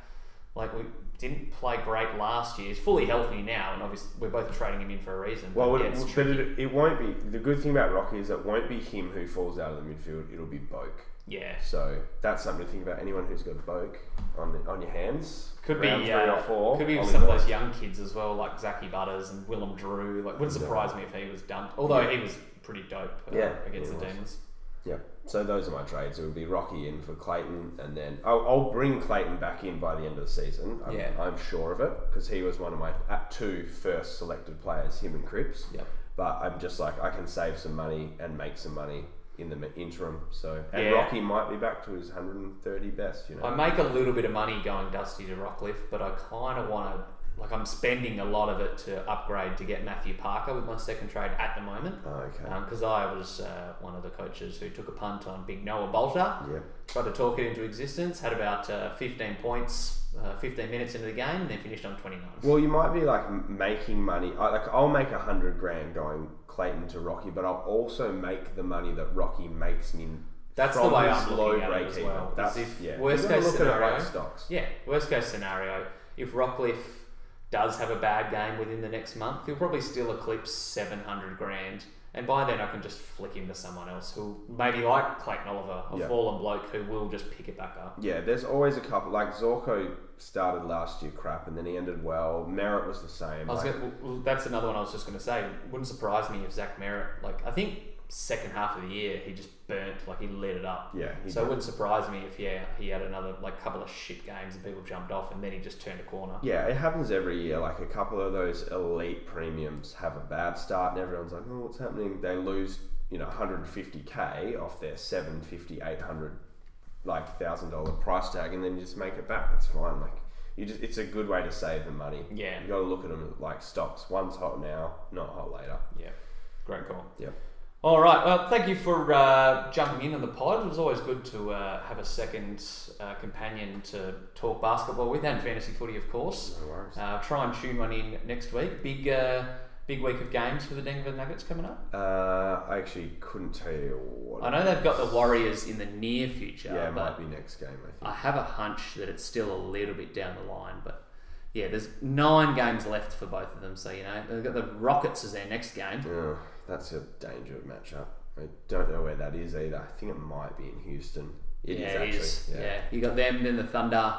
Speaker 3: Like, we didn't play great last year. He's fully healthy now, and obviously, we're both trading him in for a reason.
Speaker 2: Well,
Speaker 3: but,
Speaker 2: it,
Speaker 3: yeah,
Speaker 2: but it, it won't be. The good thing about Rocky is it won't be him who falls out of the midfield. It'll be Boak.
Speaker 3: Yeah.
Speaker 2: So that's something to think about. Anyone who's got Boak on the, on your hands,
Speaker 3: Could be
Speaker 2: three
Speaker 3: uh,
Speaker 2: or four.
Speaker 3: Could be some of those young kids as well, like Zachy Butters and Willem Drew. Like, wouldn't surprise me if he was dumped. Although he was pretty dope uh,
Speaker 2: Yeah,
Speaker 3: against the
Speaker 2: was.
Speaker 3: Demons.
Speaker 2: Yeah. So those are my trades. It would be Rocky in for Clayton, and then I'll, I'll bring Clayton back in by the end of the season. I'm,
Speaker 1: Yeah.
Speaker 2: I'm sure of it because he was one of my at two first selected players, him and Cripps.
Speaker 1: Yep.
Speaker 2: But I'm just like I can save some money and make some money in the interim. So and
Speaker 3: Yeah.
Speaker 2: Rocky might be back to his 130 best. You know.
Speaker 3: I make a little bit of money going Dusty to Rockliff, but I kind of want to. Like, I'm spending a lot of it to upgrade to get Matthew Parker with my second trade at the moment.
Speaker 2: Oh, okay.
Speaker 3: Because I was uh, one of the coaches who took a punt on big Noah Balta.
Speaker 2: yeah.
Speaker 3: Tried to talk it into existence, had about uh, 15 points, uh, 15 minutes into the game, and then finished on 29.
Speaker 2: Well, you might be like making money. I, like I'll make a hundred grand going Clayton to Rocky, but I'll also make the money that Rocky makes me.
Speaker 3: That's the way I'm looking at it
Speaker 2: break
Speaker 3: as
Speaker 2: even.
Speaker 3: well.
Speaker 2: That's
Speaker 3: if
Speaker 2: yeah.
Speaker 3: worst case
Speaker 2: look
Speaker 3: scenario-
Speaker 2: stocks.
Speaker 3: Yeah, worst case scenario, if Rockliff does have a bad game within the next month, he'll probably still eclipse 700 grand. And by then, I can just flick him to someone else who maybe like Clayton Oliver, a
Speaker 2: Yeah.
Speaker 3: fallen bloke who will just pick it back up.
Speaker 2: Yeah, there's always a couple. Like Zorko started last year crap, and then he ended well. Merrett was the same.
Speaker 3: I was
Speaker 2: like-
Speaker 3: gonna, well, that's another one I was just going to say. Wouldn't surprise me if Zach Merrett, like I think second half of the year he just burnt, like he lit it up.
Speaker 2: yeah,
Speaker 3: So it wouldn't surprise me if yeah he had another like couple of shit games and people jumped off and then he just turned a corner.
Speaker 2: Yeah, it happens every year. Like a couple of those elite premiums have a bad start, and everyone's like, "Oh, what's happening?" They lose, you know, 150k off their 750, 800, like thousand dollar price tag, and then you just make it back. It's fine. Like you just, it's a good way to save the money.
Speaker 3: Yeah.
Speaker 2: you got to look at them like stocks. One's hot now, not hot later.
Speaker 3: Yeah, great call.
Speaker 2: Yep.
Speaker 3: All right. Well, thank you for uh, jumping in on the pod. It was always good to uh, have a second uh, companion to talk basketball with and fantasy footy, of course.
Speaker 2: No worries.
Speaker 3: Uh, try and tune one in next week. Big, uh, big week of games for the Denver Nuggets coming up.
Speaker 2: Uh, I actually couldn't tell you what.
Speaker 3: I know they've got the Warriors in the near future,
Speaker 2: Yeah, it
Speaker 3: but
Speaker 2: might be next game. I think.
Speaker 3: I have a hunch that it's still a little bit down the line. But yeah, there's nine games left for both of them, so you know they've got the Rockets as their next game.
Speaker 2: Oh, that's a danger matchup. I don't know where that is either. I think it might be in Houston. It is
Speaker 3: yeah,
Speaker 2: actually.
Speaker 3: it is. Yeah. you got them, then the Thunder,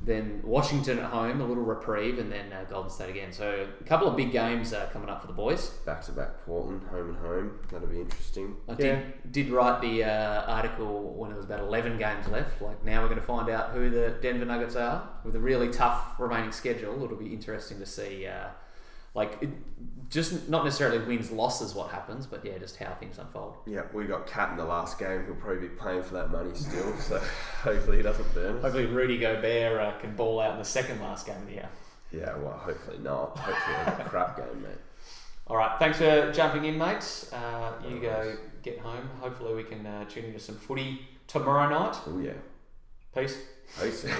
Speaker 3: then Washington at home, a little reprieve, and then uh, Golden State again. So a couple of big games uh, coming up for the boys.
Speaker 2: Back to back Portland, home and home. That'll be interesting.
Speaker 3: I
Speaker 2: yeah.
Speaker 3: did did write the uh, article when it was about eleven games left. Like now we're going to find out who the Denver Nuggets are with a really tough remaining schedule. It'll be interesting to see. Uh, like it, just not necessarily wins losses what happens, but yeah, just how things unfold.
Speaker 2: Yeah, we got Cat in the last game. He'll probably be playing for that money still, so hopefully he doesn't burn us.
Speaker 3: Hopefully Rudy Gobert uh, can ball out in the second last game of the year.
Speaker 2: Yeah, well, hopefully not. Hopefully it's a crap game, mate.
Speaker 3: All right, thanks for jumping in, mates. Uh, you go get home. Hopefully, we can uh, tune into some footy tomorrow night.
Speaker 2: Oh yeah.
Speaker 3: Peace.
Speaker 2: Peace.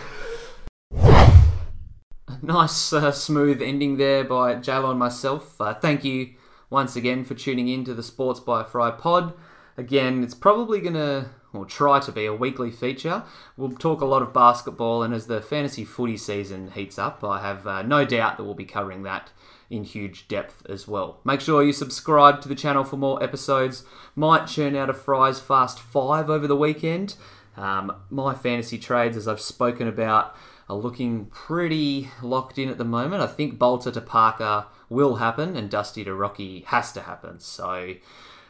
Speaker 1: Nice, uh, smooth ending there by JLo and myself. Uh, thank you once again for tuning in to the Sports by Fry pod. Again, it's probably going to, or try to be, a weekly feature. We'll talk a lot of basketball, and as the fantasy footy season heats up, I have uh, no doubt that we'll be covering that in huge depth as well. Make sure you subscribe to the channel for more episodes. Might churn out a Fry's Fast 5 over the weekend. Um, my fantasy trades, as I've spoken about, are looking pretty locked in at the moment. I think Balta to Parker will happen, and Dusty to Rocky has to happen. So.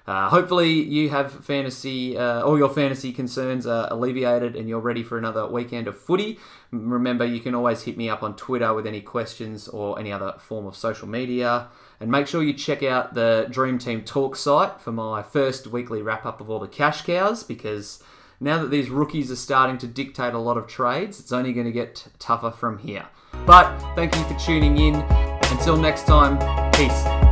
Speaker 1: Uh, hopefully, you have fantasy, uh, all your fantasy concerns are alleviated and you're ready for another weekend of footy. Remember, you can always hit me up on Twitter with any questions or any other form of social media. And make sure you check out the Dream Team Talk site for my first weekly wrap up of all the cash cows because now that these rookies are starting to dictate a lot of trades, it's only going to get tougher from here. But thank you for tuning in. Until next time, peace.